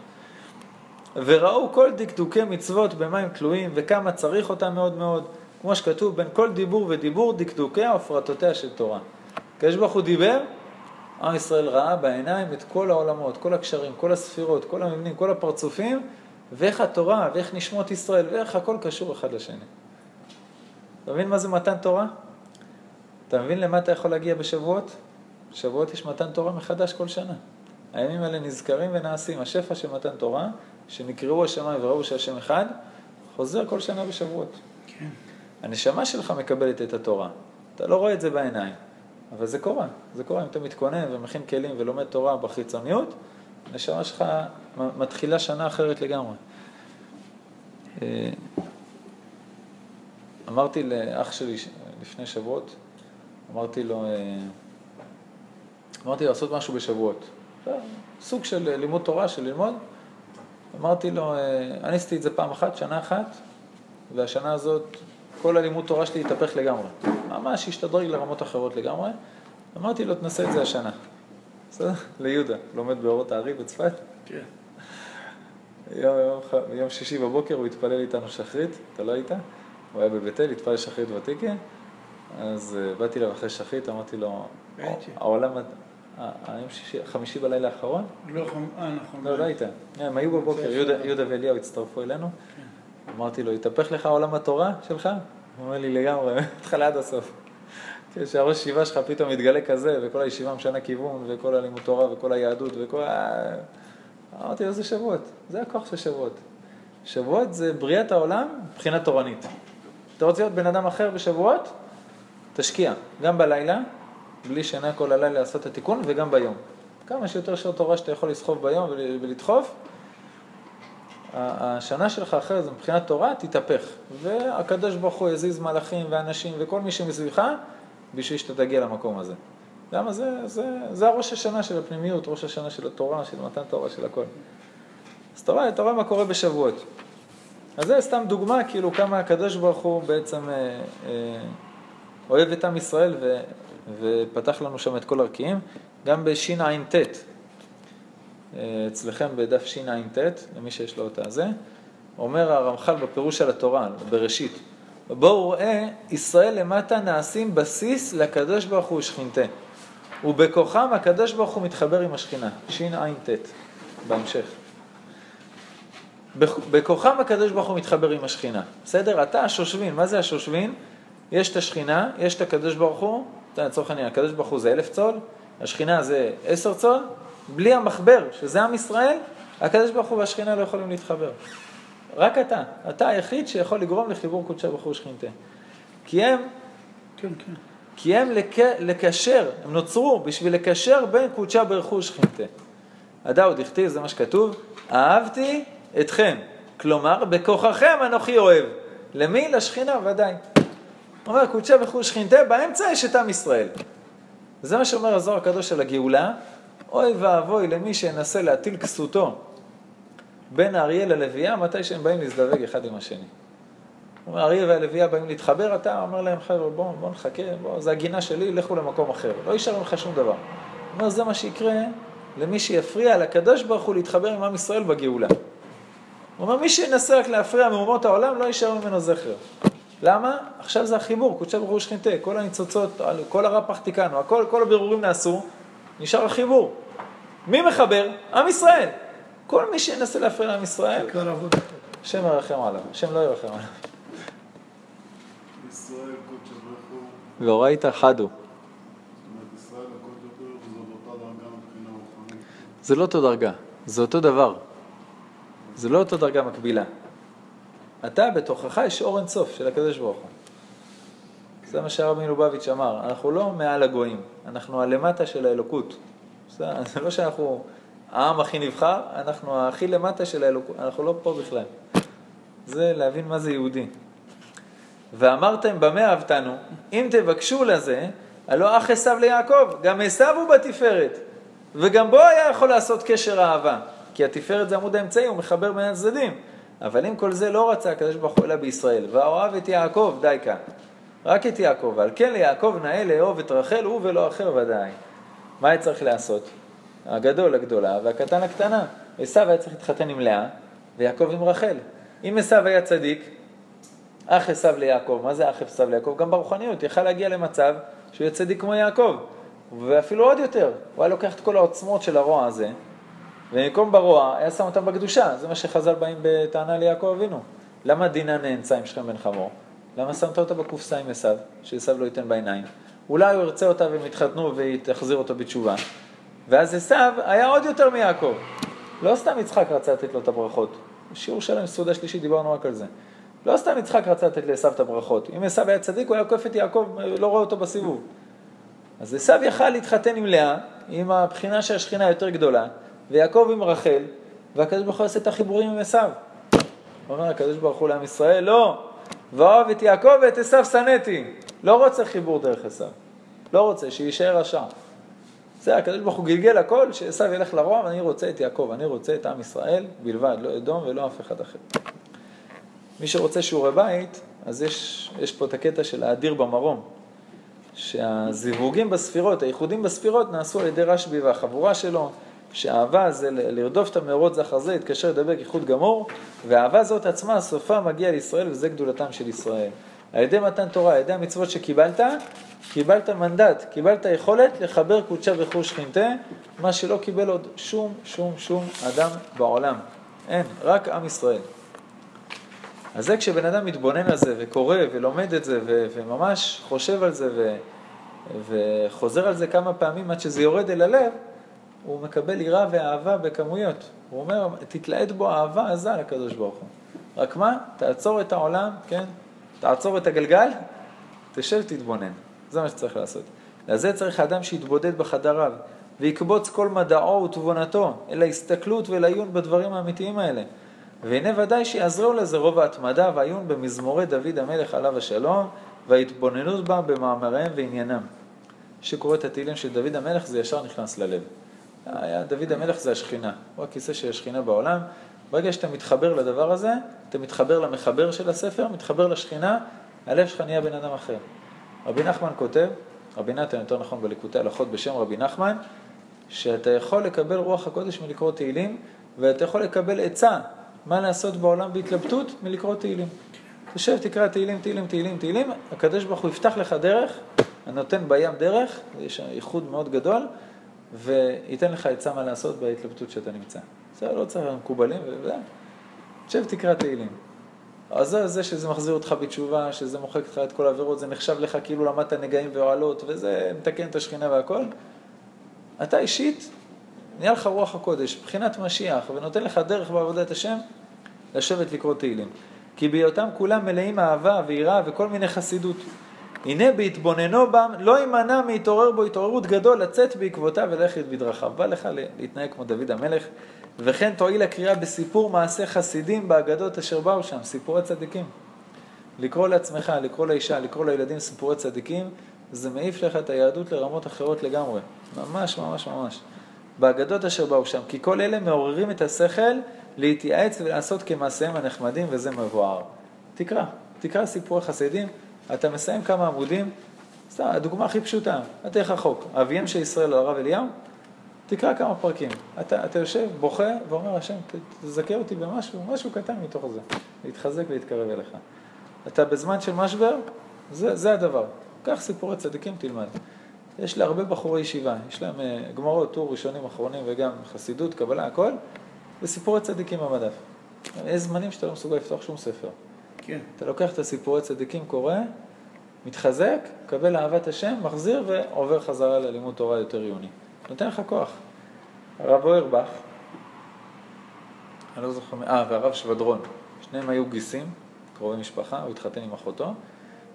וראו כל דקדוקי מצוות במה הם תלויים וכמה צריך אותם מאוד מאוד, כמו שכתוב בין כל דיבור ודיבור דקדוקיה ופרטותיה של תורה. הקדוש ברוך הוא דיבר, עם ישראל ראה בעיניים את כל העולמות, כל הקשרים, כל הספירות, כל המבנים, כל הפרצופים, ואיך התורה, ואיך נשמות ישראל, ואיך הכל קשור אחד לשני. אתה מבין מה זה מתן תורה? אתה מבין למה אתה יכול להגיע בשבועות? בשבועות יש מתן תורה מחדש כל שנה. הימים האלה נזכרים ונעשים. השפע של מתן תורה, שנקראו השמיים וראו שהשם אחד, חוזר כל שנה בשבועות. כן. הנשמה שלך מקבלת את התורה. אתה לא רואה את זה בעיניים, אבל זה קורה. זה קורה אם אתה מתכונן ומכין כלים ולומד תורה בחיצוניות, הנשמה שלך מתחילה שנה אחרת לגמרי. אה, אמרתי לאח שלי לפני שבועות, אמרתי לו, אה, אמרתי לו לעשות משהו בשבועות. סוג של לימוד תורה, של ללמוד. אמרתי לו, אה, אני עשיתי את זה פעם אחת, שנה אחת, והשנה הזאת כל הלימוד תורה שלי התהפך לגמרי. ממש השתדרג לרמות אחרות לגמרי. אמרתי לו, תנסה את זה השנה. בסדר? ליהודה, לומד באורות הארי בצפת. כן. יום, יום, יום שישי בבוקר הוא התפלל איתנו שחרית, אתה לא היית? הוא היה בבית אל, התפלל שחרית ותיקה. אז uh, באתי אליו אחרי שחרית, אמרתי לו, העולם, היום שישי, חמישי בלילה האחרון? לא, אה, נכון. לא, לא היית. הם היו בבוקר, יהודה ואליהו הצטרפו אלינו. כן. אמרתי לו, התהפך לך עולם התורה שלך? הוא אומר לי, לגמרי, מהתחלה עד הסוף. כשהראש ישיבה שלך פתאום מתגלה כזה, וכל הישיבה משנה כיוון, וכל הלימוד תורה, וכל היהדות, וכל ה... אמרתי לו, זה שבועות, זה הכוח של שבועות. שבועות זה בריאת העולם מבחינה תורנית. אתה רוצה להיות בן אדם אחר בשבועות? תשקיע, גם בלילה, בלי שינה כל הלילה לעשות את התיקון, וגם ביום. כמה שיותר שעות תורה שאתה יכול לסחוב ביום ולדחוף, השנה שלך אחרת, מבחינת תורה, תתהפך. והקדוש ברוך הוא יזיז מלאכים ואנשים וכל מי שמסביבך, בשביל שאתה תגיע למקום הזה. למה זה, זה, זה הראש השנה של הפנימיות, ראש השנה של התורה, של מתן תורה, של הכל. אז אתה רואה, אתה רואה מה קורה בשבועות. אז זה סתם דוגמה, כאילו, כמה הקדוש ברוך הוא בעצם אה, אה, אוהב את עם ישראל ו, ופתח לנו שם את כל ערכיים. גם בשע"ט, אצלכם בדף שע"ט, למי שיש לו את הזה, אומר הרמח"ל בפירוש על התורה, בראשית, בואו ראה, ישראל למטה נעשים בסיס לקדוש ברוך הוא שכינתה. ובכוחם הקדוש ברוך הוא מתחבר עם השכינה, שע"ט, בהמשך. בכוחם הקדוש ברוך הוא מתחבר עם השכינה. בסדר? אתה השושבין, מה זה השושבין? יש את השכינה, יש את הקדוש ברוך הוא, לצורך העניין, הקדוש ברוך הוא זה אלף צול, השכינה זה עשר צול, בלי המחבר, שזה עם ישראל, הקדוש ברוך הוא והשכינה לא יכולים להתחבר. רק אתה, אתה היחיד שיכול לגרום לחיבור קודשי ברוך הוא ושכינתה. כי הם, כן, כן. כי הם לק... לקשר, הם נוצרו בשביל לקשר בין קודשה ברוך הוא ושכינתה. הדאוד הכתיב, זה מה שכתוב, אהבתי אתכם. כלומר, בכוחכם אנוכי אוהב. למי? לשכינה, ודאי. אומר, קודשה ברוך הוא ושכינתה, באמצע יש את עם ישראל. זה מה שאומר הזוהר הקדוש על הגאולה, אוי ואבוי למי שינסה להטיל כסותו בין האריה ללוויה, מתי שהם באים להזדווג אחד עם השני. האריה והלוויה באים להתחבר, אתה אומר להם, חבר'ה, בואו בוא נחכה, בואו, זה הגינה שלי, לכו למקום אחר. לא יישאר לך שום דבר. אומר, זה מה שיקרה למי שיפריע לקדוש ברוך הוא להתחבר עם עם ישראל בגאולה. הוא אומר, מי שינסה רק להפריע מאומות העולם, לא יישאר ממנו זכר. למה? עכשיו זה החיבור, קודשי ברוך הוא שכינתה, כל הניצוצות, כל הרע פחתיקנו, הכל, כל הבירורים נעשו, נשאר החיבור. מי מחבר? עם ישראל. כל מי שינסה להפריע לעם ישראל, השם ירחם עליו, השם לא ירחם עליו. ואורייתא חדו. זה לא אותו דרגה, זה אותו דבר. זה לא אותו דרגה מקבילה. אתה בתוכך יש אור אינסוף של הקדוש ברוך הוא. זה מה שהרבי מלובביץ' אמר, אנחנו לא מעל הגויים, אנחנו הלמטה של האלוקות, זה, זה לא שאנחנו העם הכי נבחר, אנחנו הכי למטה של האלוקות, אנחנו לא פה בכלל. זה להבין מה זה יהודי. ואמרתם במה אהבתנו, אם תבקשו לזה, הלא אח עשו ליעקב, גם עשו הוא בתפארת, וגם בו היה יכול לעשות קשר אהבה, כי התפארת זה עמוד האמצעי, הוא מחבר בין הצדדים. אבל אם כל זה לא רצה הקדוש ברוך הוא אלא בישראל, ואוהב את יעקב, די כאן. רק את יעקב, ועל כן ליעקב נאה לאהוב את רחל, הוא ולא אחר ודאי. מה היה צריך לעשות? הגדול הגדולה והקטן הקטנה. עשו היה צריך להתחתן עם לאה, ויעקב עם רחל. אם עשו היה צדיק, אח עשו ליעקב, מה זה אח עשו ליעקב? גם ברוחניות, יכל להגיע למצב שהוא יהיה צדיק כמו יעקב, ואפילו עוד יותר. הוא היה לוקח את כל העוצמות של הרוע הזה, ובמקום ברוע, היה שם אותם בקדושה. זה מה שחז"ל באים בטענה ליעקב אבינו. למה דינה נאנסה עם שכם בן חמור? למה שמת אותה בקופסה עם עשו, שעשו לא ייתן בעיניים? אולי הוא ירצה אותה והם יתחתנו והיא תחזיר אותו בתשובה. ואז עשו היה עוד יותר מיעקב. לא סתם יצחק רצה לתת לו את הברכות. שיעור שלם, סעודה שלישית, דיברנו רק על זה. לא סתם יצחק רצה לתת לעשו את הברכות. אם עשו היה צדיק, הוא היה עוקף את יעקב, לא רואה אותו בסיבוב. אז עשו יכל להתחתן עם לאה, עם הבחינה של השכינה היותר גדולה, ויעקב עם רחל, והקדוש ברוך הוא יעשה את החיבורים עם עשו. אומר הקדוש ברוך הוא לעם ישראל, לא, ואוהב את יעקב ואת עשו שנאתי. לא רוצה חיבור דרך עשו. לא רוצה, שיישאר רשע. זה הקדוש ברוך הוא גלגל הכל, שעשו ילך לרוע, ואני רוצה את יעקב, אני רוצה את עם ישראל בלבד, לא אדום ולא אף אחד אחר. מי שרוצה שיעורי בית, אז יש, יש פה את הקטע של האדיר במרום, שהזיווגים בספירות, הייחודים בספירות, נעשו על ידי רשב"י והחבורה שלו, שאהבה זה לרדוף את המאורות זה אחר זה, להתקשר לדבק איחוד גמור, והאהבה זאת עצמה, סופה מגיע לישראל, וזה גדולתם של ישראל. על ידי מתן תורה, על ידי המצוות שקיבלת, קיבלת מנדט, קיבלת יכולת לחבר קודשה וחור שכינתה, מה שלא קיבל עוד שום, שום, שום אדם בעולם. אין, רק עם ישראל. אז זה כשבן אדם מתבונן על זה וקורא ולומד את זה ו- וממש חושב על זה ו- וחוזר על זה כמה פעמים עד שזה יורד אל הלב, הוא מקבל יראה ואהבה בכמויות. הוא אומר, תתלהט בו אהבה עזה לקדוש ברוך הוא. רק מה? תעצור את העולם, כן? תעצור את הגלגל, תשב, תתבונן. זה מה שצריך לעשות. לזה צריך אדם שיתבודד בחדריו, ויקבוץ כל מדעו ותבונתו אל ההסתכלות ולעיון בדברים האמיתיים האלה. והנה ודאי שיעזרו לזה רוב ההתמדה והעיון במזמורי דוד המלך עליו השלום, וההתבוננות בה במאמריהם ועניינם. שקורא את התהילים של דוד המלך זה ישר נכנס ללב. היה, דוד המלך זה השכינה, הוא הכיסא של השכינה בעולם. ברגע שאתה מתחבר לדבר הזה, אתה מתחבר למחבר של הספר, מתחבר לשכינה, הלב שלך נהיה בן אדם אחר. רבי נחמן כותב, רבי נתן יותר נכון בליקוטי הלכות בשם רבי נחמן, שאתה יכול לקבל רוח הקודש מלקרוא תהילים, ואתה יכול לקבל עצה מה לעשות בעולם בהתלבטות מלקרוא תהילים. תשב, תקרא תהילים, תהילים, תהילים, תהילים, הקדוש ברוך הוא יפתח לך דרך, הנותן בים דרך, יש ייחוד מאוד גדול, וייתן לך עצה מה לעשות בהתלבטות שאתה נמצא. זה לא צריך מקובלים, וזה. תשב, תקרא תהילים. אז זה, זה שזה מחזיר אותך בתשובה, שזה מוחק לך את כל העבירות, זה נחשב לך כאילו למדת נגעים ואוהלות, וזה מתקן את השכינה והכל. אתה אישית, נהיה לך רוח הקודש, מבחינת משיח, ונותן לך דרך בעבודת השם, לשבת לקרוא תהילים. כי בהיותם כולם מלאים אהבה ויראה וכל מיני חסידות. הנה בהתבוננו בם, לא יימנע מהתעורר בו התעוררות גדול, לצאת בעקבותיו וללכת בדרכיו. בא לך להתנהג כמו דוד המלך, וכן תועיל הקריאה בסיפור מעשה חסידים באגדות אשר באו שם, סיפורי צדיקים. לקרוא לעצמך, לקרוא לאישה, לקרוא לילדים סיפורי צדיקים, זה מעיף לך את היהדות לרמות אחרות לגמרי. ממש ממש ממש. באגדות אשר באו שם, כי כל אלה מעוררים את השכל להתייעץ ולעשות כמעשיהם הנחמדים, וזה מבואר. תקרא, תקרא סיפורי חסידים, אתה מסיים כמה עמודים, סתם, הדוגמה הכי פשוטה, אתה איך רחוק, אביהם של ישראל, הרב אליהו, תקרא כמה פרקים. אתה, אתה יושב, בוכה, ואומר, השם, תזכה אותי במשהו, משהו קטן מתוך זה, להתחזק ולהתקרב אליך. אתה בזמן של משבר, זה, זה הדבר. קח סיפורי צדיקים, תלמד. יש להרבה בחורי ישיבה, יש להם uh, גמרות, טור ראשונים, אחרונים, וגם חסידות, קבלה, הכל, וסיפורי צדיקים במדף. יש זמנים שאתה לא מסוגל לפתוח שום ספר. כן. אתה לוקח את הסיפורי צדיקים, קורא, מתחזק, מקבל אהבת השם, מחזיר ועובר חזרה ללימוד תורה יותר עיוני. נותן לך כוח. הרב אוירבך, אני לא זוכר, אה, והרב שבדרון, שניהם היו גיסים, קרובי משפחה, הוא התחתן עם אחותו,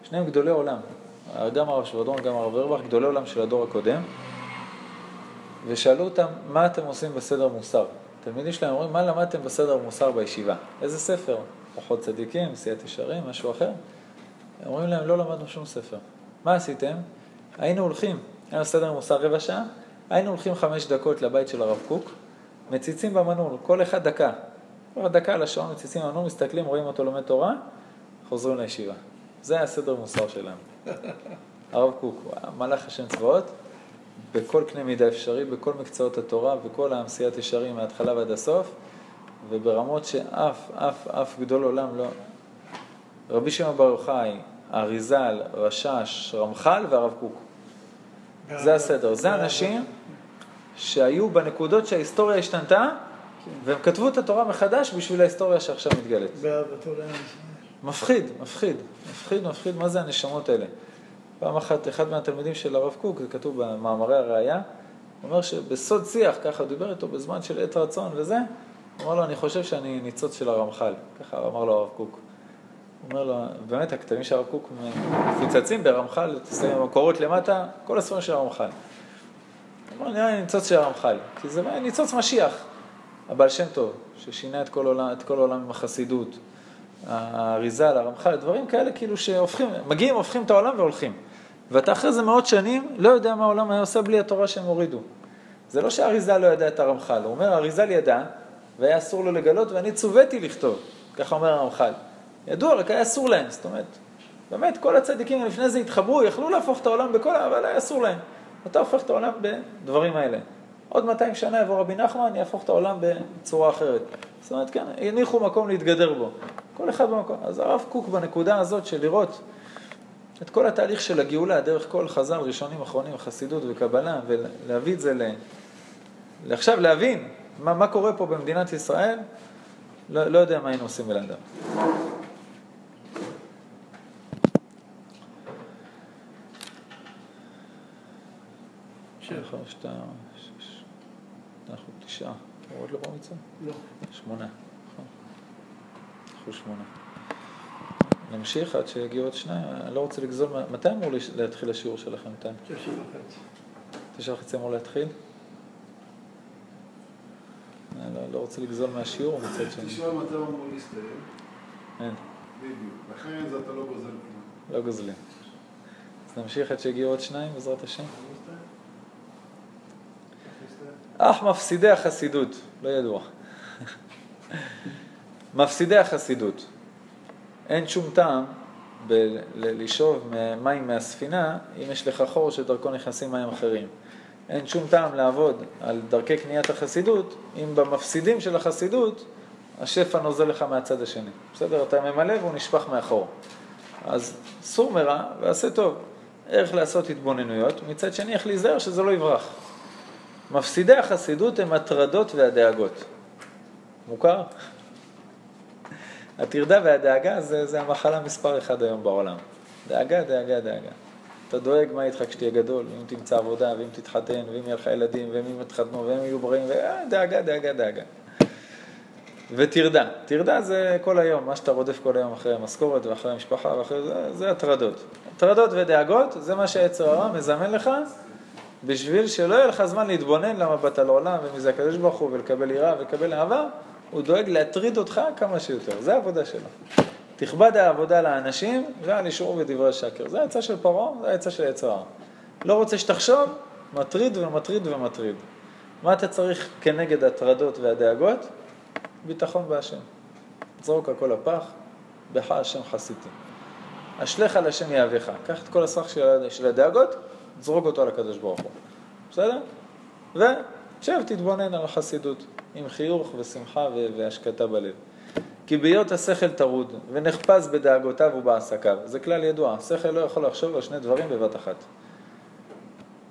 שניהם גדולי עולם. גם הרב שבדרון, גם הרב אוירבך, גדולי עולם של הדור הקודם. ושאלו אותם, מה אתם עושים בסדר מוסר? תלמידים שלהם אומרים, מה למדתם בסדר מוסר בישיבה? איזה ספר? אורחות צדיקים, סיעת ישרים, משהו אחר? אומרים להם, לא למדנו שום ספר. מה עשיתם? היינו הולכים, היה סדר מוסר רבע שעה, היינו הולכים חמש דקות לבית של הרב קוק, מציצים במנעול, כל אחד דקה. כל דקה על השעון, מציצים במנעול, מסתכלים, רואים אותו לומד תורה, חוזרים לישיבה. זה היה סדר מוסר שלנו. הרב קוק, מלאך השם צבאות, בכל קנה מידה אפשרי, בכל מקצועות התורה, בכל העשיית ישרים מההתחלה ועד הסוף, וברמות שאף, אף, אף גדול עולם לא... רבי שמעון בר יוחאי, האריזל, רשש, רמח"ל והרב קוק. זה הסדר. זה אנשים שהיו בנקודות שההיסטוריה השתנתה, והם כתבו את התורה מחדש בשביל ההיסטוריה שעכשיו מתגלית. לעם מפחיד, מפחיד, מפחיד, מפחיד, מה זה הנשמות האלה? פעם אחת, אחד מהתלמידים של הרב קוק, זה כתוב במאמרי הראייה, אומר שבסוד שיח, ככה דיבר איתו בזמן של עת רצון וזה, אמר לו, אני חושב שאני ניצוץ של הרמח"ל, ככה אמר לו הרב קוק. הוא אומר לו, באמת, הכתבים של הרב קוק מפוצצים ברמח"ל, תסתכל במקורות למטה, כל הספרים של הרמח"ל. הוא אומר, נראה לי ניצוץ של הרמח"ל, כי זה ניצוץ משיח. הבעל שם טוב, ששינה את כל העולם, את כל העולם עם החסידות, האריזה, הרמח"ל, דברים כאלה כאילו שהופכים, מגיעים, הופכים את העולם והולכים. ואתה אחרי זה מאות שנים לא יודע מה העולם היה עושה בלי התורה שהם הורידו. זה לא שהאריזה לא ידע את הרמח"ל, הוא אומר, האריזה ידע, והיה אסור לו לגלות, ואני צוויתי לכתוב, ככה אומר הרמח"ל. ידוע, רק היה אסור להם, זאת אומרת, באמת, כל הצדיקים לפני זה התחברו, יכלו להפוך את העולם בכל, אבל היה אסור להם. אתה הופך את העולם בדברים האלה. עוד 200 שנה יבוא רבי נחמן, יהפוך את העולם בצורה אחרת. זאת אומרת, כן, הניחו מקום להתגדר בו. כל אחד במקום. אז הרב קוק בנקודה הזאת של לראות את כל התהליך של הגאולה דרך כל חז"ל, ראשונים, אחרונים, חסידות וקבלה, ולהביא את זה ל... עכשיו להבין מה, מה קורה פה במדינת ישראל, לא, לא יודע מה היינו עושים בלעדיו. אנחנו תשעה, עוד לא מצווה? לא. שמונה, נכון. אנחנו שמונה. נמשיך עד שיגיעו עוד שניים, אני לא רוצה לגזול, מתי אמור להתחיל השיעור שלכם? תשע וחצי. תשע וחצי אמור להתחיל? אני לא, לא רוצה לגזול מהשיעור מצד שני. תשאל מתי הוא אמור להסתיים. אין, בדיוק. לכן זה אתה לא גוזל כלום. לא גוזלים. אז נמשיך עד שיגיעו עוד שניים בעזרת השם. אך מפסידי החסידות, לא ידוע. מפסידי החסידות. אין שום טעם ב- לשאוב מים מהספינה אם יש לך חור שדרכו נכנסים מים אחרים. אין שום טעם לעבוד על דרכי קניית החסידות אם במפסידים של החסידות השפע נוזל לך מהצד השני. בסדר? אתה ממלא והוא נשפך מאחור. אז סור מרע ועשה טוב. איך לעשות התבוננויות, מצד שני איך להיזהר שזה לא יברח. מפסידי החסידות הם הטרדות והדאגות. מוכר? הטרדה והדאגה זה, זה המחלה מספר אחד היום בעולם. דאגה, דאגה, דאגה. אתה דואג מה איתך כשתהיה גדול, ואם תמצא עבודה, ואם תתחתן, ואם יהיה לך ילדים, ואם הם יתחתנו, והם יהיו בריאים, ודאגה, דאגה, דאגה. וטרדה. טרדה זה כל היום, מה שאתה רודף כל היום אחרי המשכורת ואחרי המשפחה ואחרי זה, זה הטרדות. הטרדות ודאגות זה מה שהיצר הרע מזמן לך בשביל שלא יהיה לך זמן להתבונן למה באת לעולם ומי זה הקדוש ברוך הוא ולקבל יראה ולקבל אהבה, הוא דואג להטריד אותך כמה שיותר, זה העבודה שלו. תכבד העבודה לאנשים ועל אישור ודברי שקר. זה העצה של פרעה, זה העצה של יצר הרע. לא רוצה שתחשוב, מטריד ומטריד ומטריד. מה אתה צריך כנגד הטרדות והדאגות? ביטחון בהשם. זרוק הכל לפח, בך השם חסיתי. אשליך על השם יהבך. קח את כל הסך של, של הדאגות, זרוק אותו על הקדוש ברוך הוא. בסדר? ושב, תתבונן על החסידות, עם חיוך ושמחה והשקטה בלב. כי בהיות השכל טרוד ונחפז בדאגותיו ובעסקיו, זה כלל ידוע, השכל לא יכול לחשוב על שני דברים בבת אחת.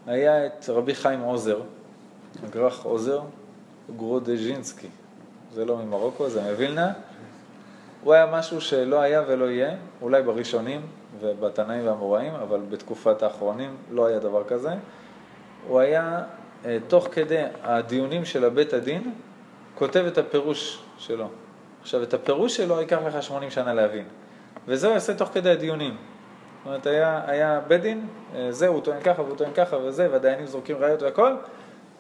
היה את רבי חיים עוזר, הגרח עוזר, גרודז'ינסקי, זה לא ממרוקו, זה מווילנה. הוא היה משהו שלא היה ולא יהיה, אולי בראשונים ובתנאים והאמוראים, אבל בתקופת האחרונים לא היה דבר כזה. הוא היה, אה, תוך כדי הדיונים של הבית הדין, כותב את הפירוש שלו. עכשיו, את הפירוש שלו ייקח לך 80 שנה להבין. וזה הוא יעשה תוך כדי הדיונים. זאת אומרת, היה, היה בית דין, אה, זה, הוא טוען ככה והוא טוען ככה וזה, והדיינים זורקים ראיות והכל,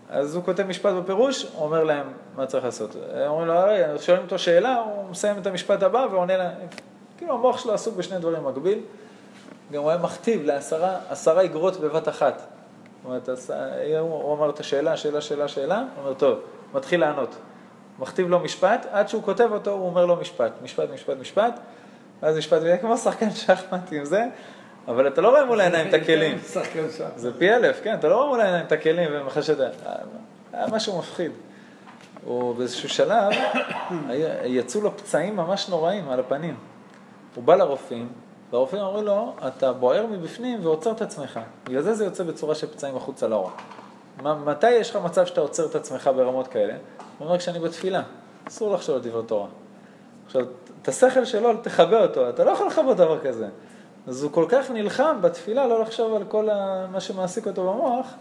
אז הוא כותב משפט בפירוש, הוא אומר להם מה צריך לעשות. אומרים לו, הרי, שואלים אותו שאלה, הוא מסיים את המשפט הבא ועונה להם. כאילו המוח שלו עסוק בשני דברים במקביל. גם הוא היה מכתיב לעשרה עשרה אגרות בבת אחת. זאת אומרת, הוא אמר את השאלה, שאלה, שאלה, שאלה, הוא אומר, טוב, מתחיל לענות. מכתיב לו משפט, עד שהוא כותב אותו, הוא אומר לו משפט, משפט, משפט, משפט, ואז משפט, זה כמו שחקן שחמט עם זה, אבל אתה לא רואה מול העיניים את הכלים. זה פי אלף, כן, אתה לא רואה מול העיניים את הכלים ומחשד... היה משהו מפחיד. הוא באיזשהו שלב, יצאו לו פצעים ממש נוראים על הפנים. הוא בא לרופאים, והרופאים אמרו לו, אתה בוער מבפנים ועוצר את עצמך. בגלל זה זה יוצא בצורה של פצעים החוצה לאור. מתי יש לך מצב שאתה עוצר את עצמך ברמות כאלה? הוא אומר, כשאני בתפילה, אסור לחשוב על דברי תורה. עכשיו, את השכל שלו, תכבה אותו, אתה לא יכול לכבות דבר כזה. אז הוא כל כך נלחם בתפילה לא לחשוב על כל מה שמעסיק אותו במוח,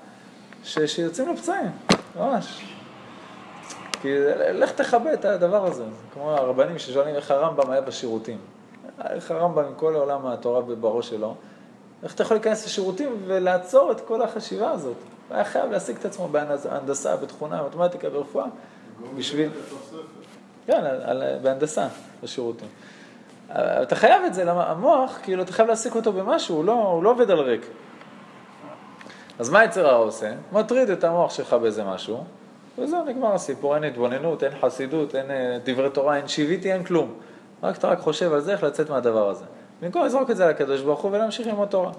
ש... שיוצאים לו פצעים, ממש. כי לך תכבה את הדבר הזה. כמו הרבנים ששואלים איך הרמב"ם היה בשירותים. איך הרמב"ם עם כל העולם התורה בראש שלו, איך אתה יכול להיכנס לשירותים ולעצור את כל החשיבה הזאת? הוא היה חייב להשיג את עצמו בהנדסה, בתכונה, מתמטיקה, ברפואה, בשביל... כן, על, בהנדסה, בשירותים. אתה חייב את זה, למה המוח, כאילו, אתה חייב להעסיק אותו במשהו, הוא לא, הוא לא עובד על ריק. אז מה יצר הרע עושה? מטריד את המוח שלך באיזה משהו, וזהו, נגמר הסיפור, אין התבוננות, אין חסידות, אין אה, דברי תורה, אין שיוויתי, אין כלום. רק אתה רק חושב על זה, איך לצאת מהדבר הזה. במקום לזרוק את זה לקדוש ברוך הוא ולהמשיך ללמוד תורה.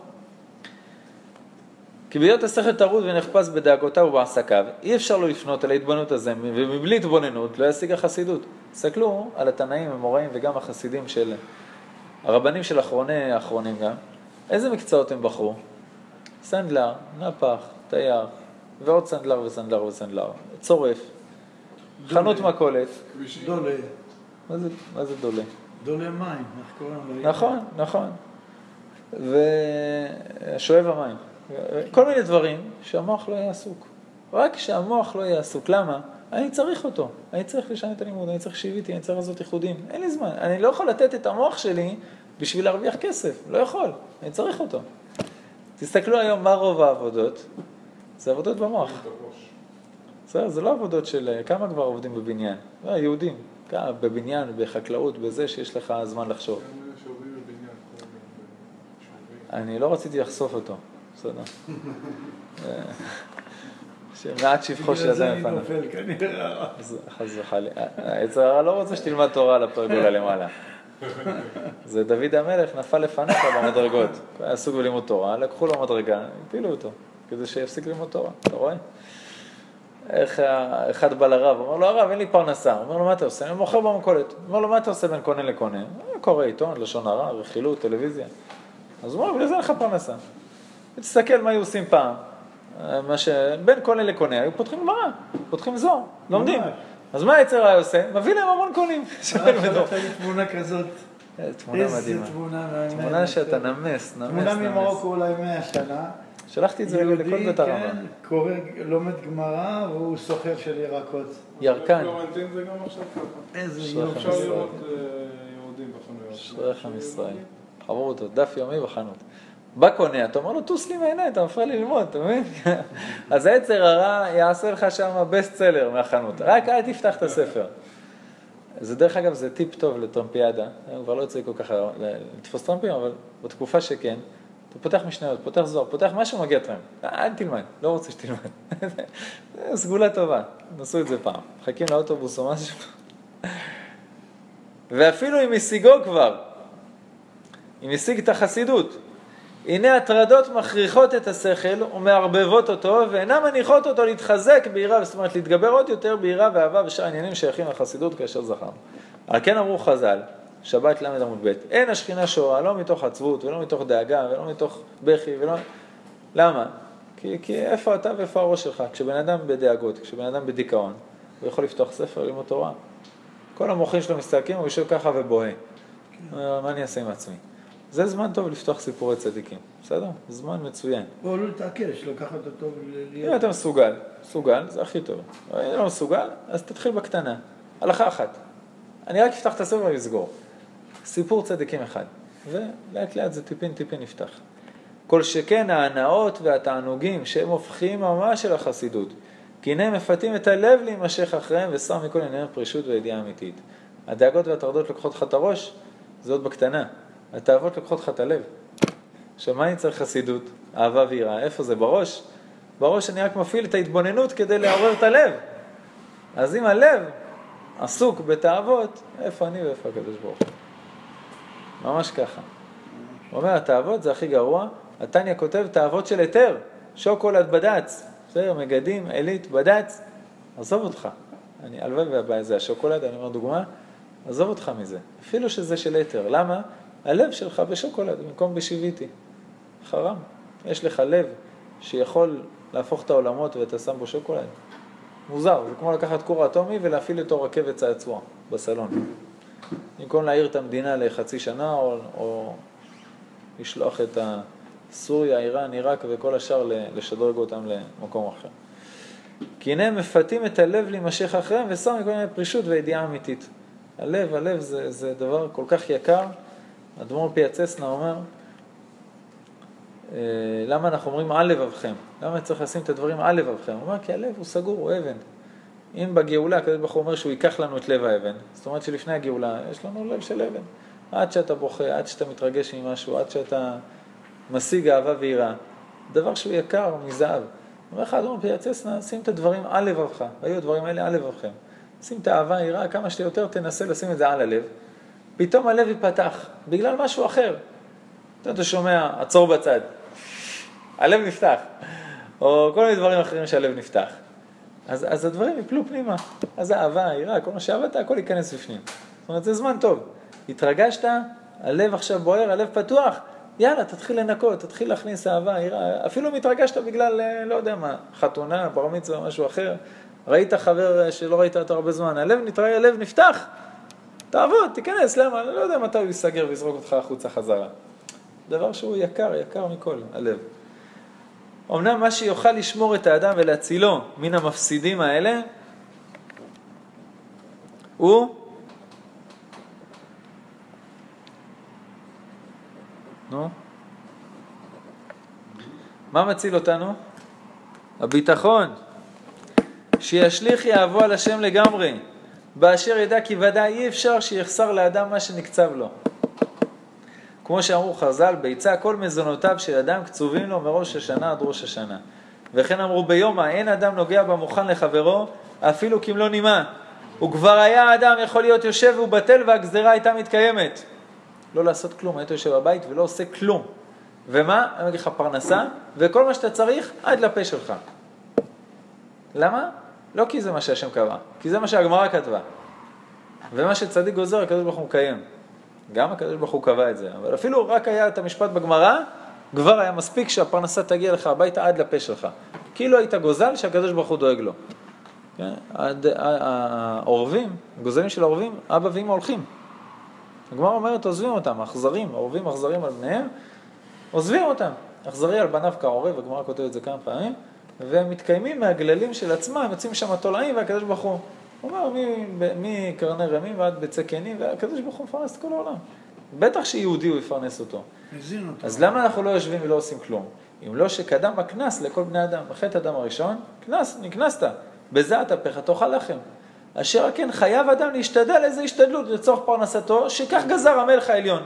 כי בהיות השכל טרוד ונחפש בדאגותיו ובעסקיו, אי אפשר לו לפנות אל ההתבוננות הזה, ומבלי התבוננות לא ישיג החסידות. תסתכלו על התנאים, המוראים וגם החסידים של... הרבנים של אחרוני האחרונים גם, איזה מקצועות הם בחרו? סנדלר, נפח, תייר, ועוד סנדלר וסנדלר וסנדלר, צורף, חנות מכולת. דולה. מה זה, מה זה דולה? דולה מים, איך קוראים לו? נכון, נכון. ושואב המים. כל מיני דברים שהמוח לא יהיה עסוק. רק שהמוח לא יהיה עסוק. למה? אני צריך אותו. אני צריך לשנות את הלימוד, אני צריך שיוויתי, אני צריך לעשות איחודים. אין לי זמן. אני לא יכול לתת את המוח שלי בשביל להרוויח כסף. לא יכול. אני צריך אותו. תסתכלו היום מה רוב העבודות. זה עבודות במוח. בסדר, זה לא עבודות של כמה כבר עובדים בבניין. לא, יהודים. בבניין, בחקלאות, בזה שיש לך זמן לחשוב. אני לא רציתי לחשוף אותו. בסדר. שמעט שבחו של אדם לפניו. בגלל זה אני נופל כנראה. חס וחלילה. היצר הרע לא רוצה שתלמד תורה על הפרגולה למעלה. זה דוד המלך נפל לפניך במדרגות. הוא היה עסוק בלימוד תורה, לקחו לו מדרגה, הפילו אותו, כדי שיפסיק ללמוד תורה. אתה רואה? איך אחד בא לרב, אומר לו, הרב, אין לי פרנסה. אומר לו, מה אתה עושה? אני מוכר במכולת. אומר לו, מה אתה עושה בין קונה לקונה? קורא עיתון, לשון הרע, רכילות, טלוויזיה. אז הוא אומר, בגלל זה אין לך פרנסה. תסתכל מה היו עושים פעם. מה ש... בין קונה לקונה, היו פותחים גמרא, פותחים זוהר, לומדים. אז מה היצר היה עושה? מביא להם המון קונים. שלחת לי תמונה כזאת. תמונה מדהימה. איזה תמונה מעניינת. תמונה שאתה נמס, נמס, תמונה נמס. ממרוקו אולי מאה שנה. שלחתי את זה לכל בית הרמב"ם. כן, קורא, לומד גמרא והוא סוחר של ירקות. ירקן. פלורנטין זה גם עכשיו ככה. איזה יופי. אפשר. לראות אה, יהודים בחנויות. אשריך עם ישראל. חברותא, דף יומי בחנות. בא קונה, אתה אומר לו, טוס לי מעיניי, אתה מפריע לי ללמוד, אתה מבין? אז היצר הרע יעשה לך שם best seller מהחנות, רק אל תפתח את הספר. זה דרך אגב, זה טיפ טוב לטרמפיאדה, כבר לא יוצא כל כך לתפוס טרמפים, אבל בתקופה שכן, אתה פותח משניות, פותח זוהר, פותח משהו, מגיע טרמפ. אל תלמד, לא רוצה שתלמד. סגולה טובה, נסו את זה פעם. מחכים לאוטובוס או משהו. ואפילו אם השיגו כבר, אם השיג את החסידות, הנה הטרדות מכריחות את השכל ומערבבות אותו ואינן מניחות אותו להתחזק ביראה, זאת אומרת להתגבר עוד יותר ביראה ואהבה ושאר עניינים שייכים לחסידות כאשר זכרנו. על כן אמרו חז"ל, שבת ל' עמוד ב', אין השכינה שורה לא מתוך עצבות ולא מתוך דאגה ולא מתוך בכי ולא... למה? כי, כי איפה אתה ואיפה הראש שלך? כשבן אדם בדאגות, כשבן אדם בדיכאון, הוא יכול לפתוח ספר ללמוד תורה. כל המוחים שלו מסתלקים, הוא יושב ככה ובוהה. מה אני אעשה עם עצמי? זה זמן טוב לפתוח סיפורי צדיקים, בסדר? זמן מצוין. או לא להתעקש, לקחת אותו אם להיות... אתה מסוגל, מסוגל, זה הכי טוב. אם לא מסוגל, אז תתחיל בקטנה. הלכה אחת. אני רק אפתח את הספר ואסגור. סיפור צדיקים אחד. ולאט לאט זה טיפין טיפין נפתח. כל שכן ההנאות והתענוגים שהם הופכים ממש אל החסידות. כי הנה מפתים את הלב להימשך אחריהם, ושם מכל ענייניהם פרישות וידיעה אמיתית. הדאגות והטרדות לוקחות לך את הראש, זה עוד בקטנה. התאוות לוקחות לך את הלב. עכשיו, מה אני צריך חסידות? אהבה ויראה. איפה זה? בראש? בראש אני רק מפעיל את ההתבוננות כדי לעורר את הלב. אז אם הלב עסוק בתאוות, איפה אני ואיפה הקדוש ברוך הוא? ממש ככה. הוא אומר, התאוות זה הכי גרוע. התניא כותב תאוות של היתר, שוקולד בד"ץ, בסדר, מגדים, עילית, בד"ץ, עזוב אותך. אני, הלוואי זה השוקולד, אני אומר דוגמה, עזוב אותך מזה. אפילו שזה של היתר. למה? הלב שלך בשוקולד במקום בשיוויתי. חרם. יש לך לב שיכול להפוך את העולמות ואתה שם בו שוקולד. מוזר, זה כמו לקחת כור אטומי ולהפעיל אותו רכבת צעצוע בסלון. במקום להעיר את המדינה לחצי שנה או, או לשלוח את סוריה, איראן, עיראק וכל השאר לשדרג אותם למקום אחר. כי הנה הם מפתים את הלב להימשך אחריהם ושם מכל מיני פרישות וידיעה אמיתית. הלב, הלב זה, זה דבר כל כך יקר. אדמו"ר פיאצסנה אומר, אה, למה אנחנו אומרים על לבבכם? למה צריך לשים את הדברים על לבבכם? הוא אומר, כי הלב הוא סגור, הוא אבן. אם בגאולה הקדוש ברוך הוא אומר שהוא ייקח לנו את לב האבן, זאת אומרת שלפני הגאולה יש לנו לב של אבן. עד שאתה בוכה, עד שאתה מתרגש ממשהו, עד שאתה משיג אהבה ויראה. דבר שהוא יקר מזהב. אומר לך אדמו"ר פיאצסנה, שים את הדברים על לבבך, היו הדברים האלה על לבבכם. שים את האהבה, היראה, כמה שיותר תנסה לשים את זה על הלב. פתאום הלב ייפתח, בגלל משהו אחר. אתה שומע, עצור בצד. הלב נפתח. או כל מיני דברים אחרים שהלב נפתח. אז, אז הדברים יפלו פנימה. אז האהבה, היראה, כל מה שעבדת, הכל ייכנס בפנים. זאת אומרת, זה זמן טוב. התרגשת, הלב עכשיו בוער, הלב פתוח, יאללה, תתחיל לנקות, תתחיל להכניס אהבה, יראה. אפילו אם התרגשת בגלל, אה, לא יודע מה, חתונה, בר מצווה, משהו אחר. ראית חבר אה, שלא ראית אותו הרבה זמן, הלב נתראה, הלב נפתח. תעבוד, תיכנס, למה? אני לא יודע מתי הוא ייסגר ויזרוק אותך החוצה חזרה. דבר שהוא יקר, יקר מכל, הלב. אמנם מה שיוכל לשמור את האדם ולהצילו מן המפסידים האלה, הוא נו? מה מציל אותנו? הביטחון. שישליך יהבו על השם לגמרי, באשר ידע כי ודאי אי אפשר שיחסר לאדם מה שנקצב לו. כמו שאמרו חז"ל, ביצה כל מזונותיו של אדם קצובים לו מראש השנה עד ראש השנה. וכן אמרו ביומא, אין אדם נוגע במוכן לחברו, אפילו כמלוא נימה. וכבר היה האדם יכול להיות יושב ובטל והגזרה הייתה מתקיימת. לא לעשות כלום, היית יושב בבית ולא עושה כלום. ומה? אני אגיד לך פרנסה, וכל מה שאתה צריך עד לפה שלך. למה? לא כי זה מה שהשם קבע, כי זה מה שהגמרא כתבה. ומה שצדיק גוזר, הקדוש ברוך הוא מקיים. גם הקדוש ברוך הוא קבע את זה, אבל אפילו רק היה את המשפט בגמרא, כבר היה מספיק שהפרנסה תגיע לך הביתה עד לפה שלך. כאילו היית גוזל שהקדוש ברוך הוא דואג לו. כן? העורבים, גוזלים של העורבים, אבא ואמא הולכים. הגמרא אומרת, עוזבים אותם, אכזרים, העורבים אכזרים על בניהם, עוזבים אותם. אכזרי על בניו כעורב, הגמרא כותבת את זה כמה פעמים, והם מתקיימים מהגללים של עצמם, יוצאים שם תולעים, והקדוש ברוך הוא אומר, מקרני רמים ועד ביצי קנים, והקדוש ברוך הוא מפרנס את כל העולם. בטח שיהודי הוא יפרנס אותו. אז למה אנחנו לא יושבים ולא עושים כלום? אם לא שקדם הקנס לכל בני אדם. בחטא אדם הראשון, קנס, נקנסת. בזה אטפך תאכל לחם. אשר כן חייב אדם להשתדל איזה השתדלות לצורך פרנסתו, שכך גזר המלך העליון.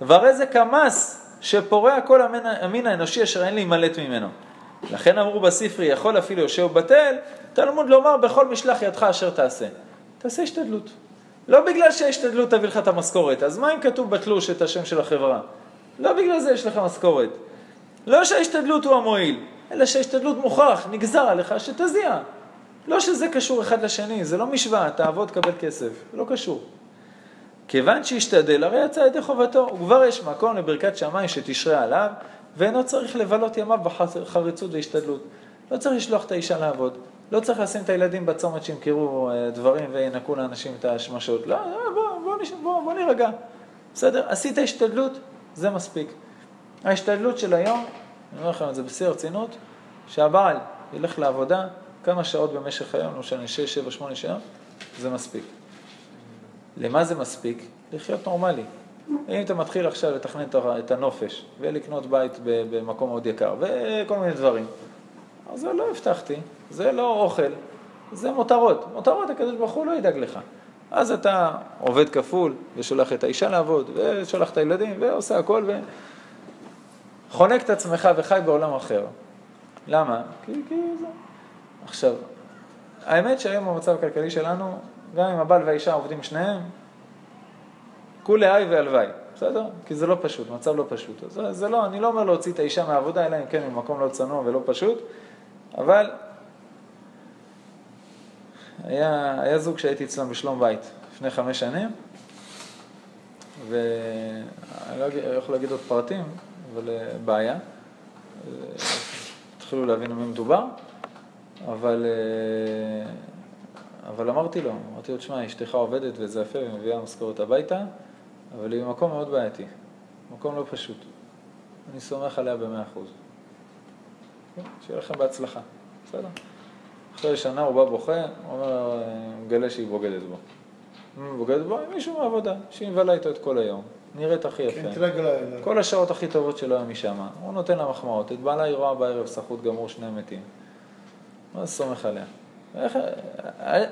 והרי זה כמס שפורע כל המין האנושי אשר אין להימלט ממנו. לכן אמרו בספרי, יכול אפילו יושב בטל, תלמוד לומר בכל משלח ידך אשר תעשה. תעשה השתדלות. לא בגלל שההשתדלות תביא לך את המשכורת, אז מה אם כתוב בתלוש את השם של החברה? לא בגלל זה יש לך משכורת. לא שההשתדלות הוא המועיל, אלא שההשתדלות מוכרח, נגזר עליך שתזיע. לא שזה קשור אחד לשני, זה לא משוואה, תעבוד, קבל כסף, לא קשור. כיוון שהשתדל, הרי יצא ידי חובתו, וכבר יש מקום לברכת שמיים שתשרה עליו, ואינו צריך לבלות ימיו בחריצות והשתדלות. לא צריך לשלוח את האישה לעבוד, לא צריך לשים את הילדים בצומת שימכרו אה, דברים וינקו לאנשים את השמשות. לא, לא בוא, בוא, בוא, בוא נירגע. בסדר? עשית השתדלות, זה מספיק. ההשתדלות של היום, אני אומר לכם את זה בשיא הרצינות, שהבעל ילך לעבודה כמה שעות במשך היום, לא משנה, 6, 7, 8 שעות, זה מספיק. למה זה מספיק? לחיות נורמלי. אם אתה מתחיל עכשיו לתכנן את הנופש ולקנות בית במקום מאוד יקר וכל מיני דברים, אז לא הבטחתי, זה לא אוכל, זה מותרות. מותרות הקדוש ברוך הוא לא ידאג לך. אז אתה עובד כפול, ושולח את האישה לעבוד, ושולח את הילדים, ועושה הכל, וחונק את עצמך וחי בעולם אחר. למה? כי, כי זה... עכשיו, האמת שהיום במצב הכלכלי שלנו, גם אם הבעל והאישה עובדים שניהם, כולי היי והלוואי, בסדר? כי זה לא פשוט, מצב לא פשוט. זה, זה לא, אני לא אומר להוציא את האישה מהעבודה, אלא אם כן ממקום לא צנוע ולא פשוט, אבל היה, היה זוג שהייתי אצלם בשלום בית לפני חמש שנים, ואני לא יכול להגיד עוד פרטים, אבל אה, בעיה. התחילו להבין במי מדובר, אבל, אה, אבל אמרתי לו, אמרתי לו, תשמע, אשתך עובדת וזה יפה ומביאה משכורת הביתה, אבל היא במקום מאוד בעייתי, מקום לא פשוט. אני סומך עליה במאה אחוז. שיהיה לכם בהצלחה, בסדר? אחרי שנה הוא בא בוכה, הוא אומר, מגלה שהיא בוגדת בו. בוגדת בו עם מישהו מהעבודה, שהיא מבלה איתו את כל היום, נראית הכי יפה. כן, אליו. כל השעות הכי טובות שלו הם משם. הוא נותן לה מחמאות, את בעלה היא רואה בערב סחוט גמור, שני מתים. מה זה סומך עליה? איך,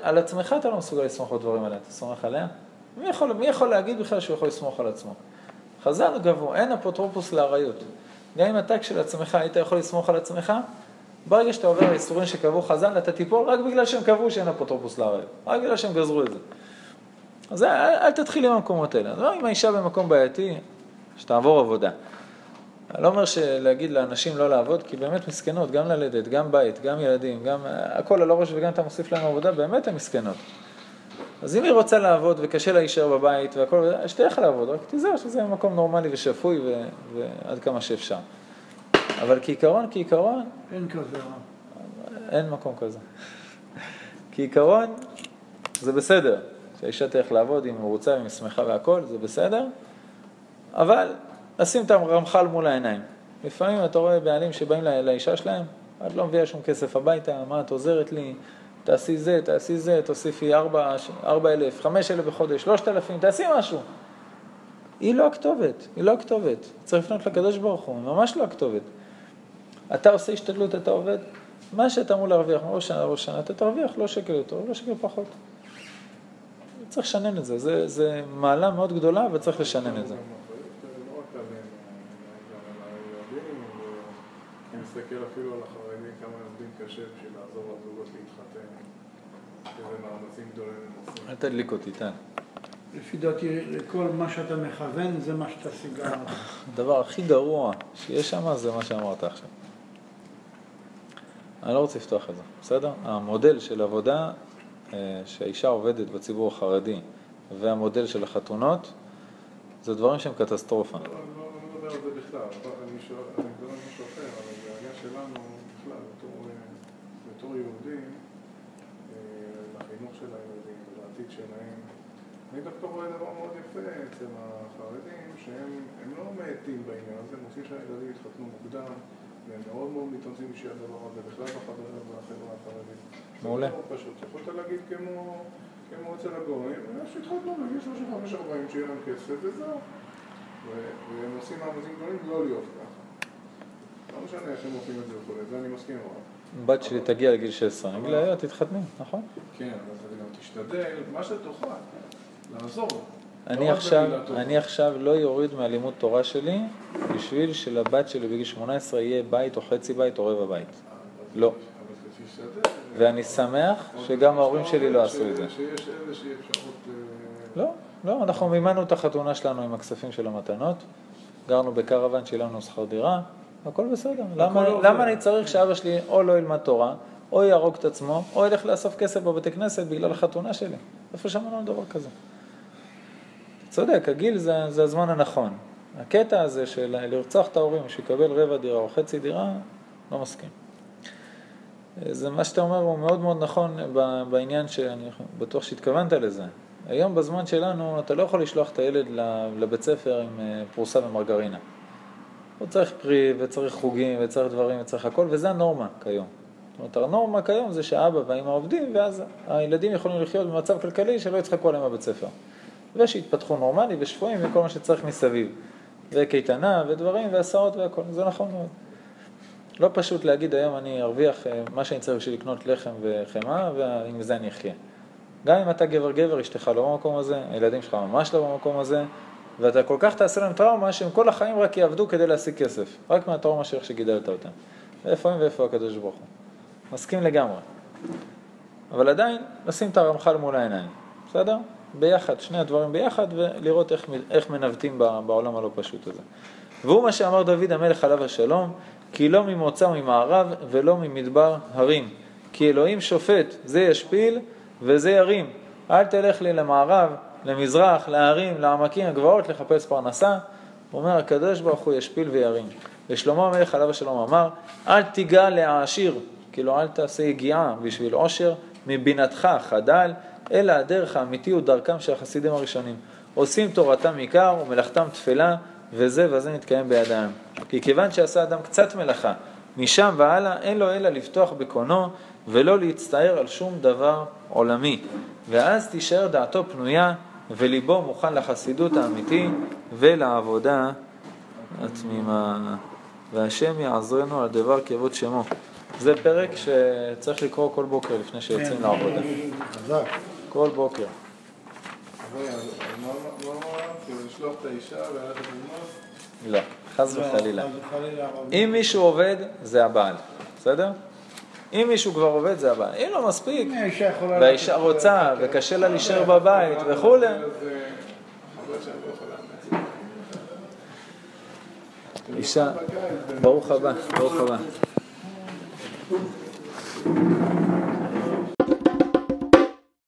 על עצמך אתה לא מסוגל לסמוך בדברים האלה, אתה סומך עליה? מי יכול, מי יכול להגיד בכלל שהוא יכול לסמוך על עצמו? חז"ל גבו, אין אפוטרופוס לאריות. גם אם אתה כשלעצמך היית יכול לסמוך על עצמך, ברגע שאתה עובר לאיסורים שקבעו חז"ל, אתה תיפול רק בגלל שהם קבעו שאין אפוטרופוס לאריות. רק בגלל שהם גזרו את זה. אז אל, אל תתחיל עם המקומות האלה. לא אם האישה במקום בעייתי, שתעבור עבודה. אני לא אומר להגיד לאנשים לא לעבוד, כי באמת מסכנות, גם ללדת, גם בית, גם ילדים, גם הכל על הראש וגם אתה מוסיף להם עבודה, באמת הן מסכנות. אז אם היא רוצה לעבוד וקשה לה להישאר בבית והכל, שתלך לעבוד, רק תיזהר שזה מקום נורמלי ושפוי ו... ועד כמה שאפשר. אבל כעיקרון, כעיקרון... אין כזה. אין מקום כזה. כעיקרון, זה בסדר. שהאישה תלך לעבוד, אם היא רוצה, אם היא שמחה והכל, זה בסדר, אבל לשים את הרמח"ל מול העיניים. לפעמים אתה רואה בעלים שבאים לאישה שלהם, את לא מביאה שום כסף הביתה, מה את עוזרת לי, תעשי זה, תעשי זה, תוסיפי ארבע, ארבע אלף, חמש אלף בחודש, שלושת אלפים, תעשי משהו. היא לא הכתובת, היא לא הכתובת. צריך לפנות לקדוש ברוך הוא, ממש לא הכתובת. אתה עושה השתדלות, אתה עובד, מה שאתה אמור להרוויח ראש שנה ראש שנה, אתה תרוויח לא שקל יותר, לא שקל פחות. צריך לשנן את זה, זה, זה מעלה מאוד גדולה וצריך לשנן את זה. אני מסתכל אפילו על החרדים, כמה עובדים קשה בשביל לעזור להתחתן. גדולים הם עושים. אל תדליק אותי, תן. לפי דעתי, לכל מה שאתה מכוון, זה מה שאתה סיגר. הדבר הכי גרוע שיש שם זה מה שאמרת עכשיו. אני לא רוצה לפתוח את זה, בסדר? המודל של עבודה אה, שהאישה עובדת בציבור החרדי והמודל של החתונות, זה דברים שהם קטסטרופה. לא, לא, לא מדבר על זה בכלל, אני מדבר על משהו אחר, אבל הדאגה שלנו בכלל, בתור יהודים, אה, לחינוך של ולעתיד שלהם. אני דווקא רואה דבר מאוד יפה אצל החרדים, שהם לא מאטים בעניין הזה, הם רוצים שהילדים יתחתנו מוקדם. והם מאוד מאוד מתאמצים בשביל הדבר הזה, בכלל בחברה החרדית. מעולה. זה לא פשוט, יכולת להגיד כמו, כמו אצל הגויים, שהתחתנו בגיל 35-40, שיהיה להם כסף וזהו. והם עושים מאמצים גדולים לא להיות ככה. לא משנה איך הם עושים את זה וכולי, זה אני מסכים מאוד. בת שלי תגיע לגיל 16, אני אגיד לה, תתחתני, נכון? כן, אז תשתדל, מה שתוכל, לעזור. אני עכשיו, אני עכשיו לא יוריד מהלימוד תורה שלי בשביל שלבת שלי בגיל 18 יהיה בית או חצי בית או רבע בית. לא. ואני שמח שגם ההורים שלי לא עשו את זה. שיש איזושהי אפשרות... לא, לא, אנחנו מימנו את החתונה שלנו עם הכספים של המתנות, גרנו בקרוון, שילמנו שכר דירה, הכל בסדר. למה, למה אני צריך שאבא שלי או לא ילמד תורה, או יהרוג את עצמו, או ילך לאסוף כסף בבתי כנסת בגלל החתונה שלי? איפה שמענו על דבר כזה? צודק, הגיל זה, זה הזמן הנכון. הקטע הזה של לרצוח את ההורים, שיקבל רבע דירה או חצי דירה, לא מסכים. זה מה שאתה אומר הוא מאוד מאוד נכון בעניין שאני בטוח שהתכוונת לזה. היום בזמן שלנו אתה לא יכול לשלוח את הילד לבית ספר עם אה, פרוסה ומרגרינה. הוא צריך פרי וצריך חוגים וצריך דברים וצריך הכל וזה הנורמה כיום. זאת אומרת, הנורמה כיום זה שהאבא והאמא עובדים ואז הילדים יכולים לחיות במצב כלכלי שלא יצחקו עליהם בבית ספר. ושיתפתחו נורמלי ושפויים וכל מה שצריך מסביב. וקייטנה ודברים והסעות והכל, זה נכון מאוד. לא פשוט להגיד היום אני ארוויח אה, מה שאני צריך בשביל לקנות לחם וחמאה ועם זה אני אחיה. גם אם אתה גבר גבר, אשתך לא במקום הזה, הילדים שלך ממש לא במקום הזה, ואתה כל כך תעשה להם טראומה שהם כל החיים רק יעבדו כדי להשיג כסף, רק מהטראומה של איך שגידלת אותם. ואיפה הם ואיפה הקדוש ברוך הוא. מסכים לגמרי. אבל עדיין, לשים את הרמח"ל מול העיניים, בסדר? ביחד, שני הדברים ביחד, ולראות איך, איך מנווטים בעולם הלא פשוט הזה. והוא מה שאמר דוד המלך עליו השלום, כי לא ממוצא וממערב ולא ממדבר הרים. כי אלוהים שופט, זה ישפיל וזה ירים. אל תלך לי למערב, למזרח, להרים, לעמקים, הגבעות, לחפש פרנסה. הוא אומר, הקדוש ברוך הוא ישפיל וירים. ושלמה המלך עליו השלום אמר, אל תיגע לעשיר, כאילו אל תעשה יגיעה בשביל עושר, מבינתך חדל, אלא הדרך האמיתי הוא דרכם של החסידים הראשונים. עושים תורתם עיקר ומלאכתם תפלה, וזה וזה מתקיים בידיים. כי כיוון שעשה אדם קצת מלאכה, משם והלאה אין לו אלא לפתוח בקונו ולא להצטער על שום דבר עולמי. ואז תישאר דעתו פנויה וליבו מוכן לחסידות האמיתי ולעבודה התמימה. והשם יעזרנו על דבר כבוד שמו. זה פרק שצריך לקרוא כל בוקר לפני שיוצאים לעבודה. חזק. כל בוקר. לא, חס וחלילה. אם מישהו עובד, זה הבעל, בסדר? אם מישהו כבר עובד, זה הבעל. אם לא מספיק, והאישה רוצה, וקשה לה להישאר בבית וכולי. אישה, ברוך הבא, ברוך הבא. Thank you.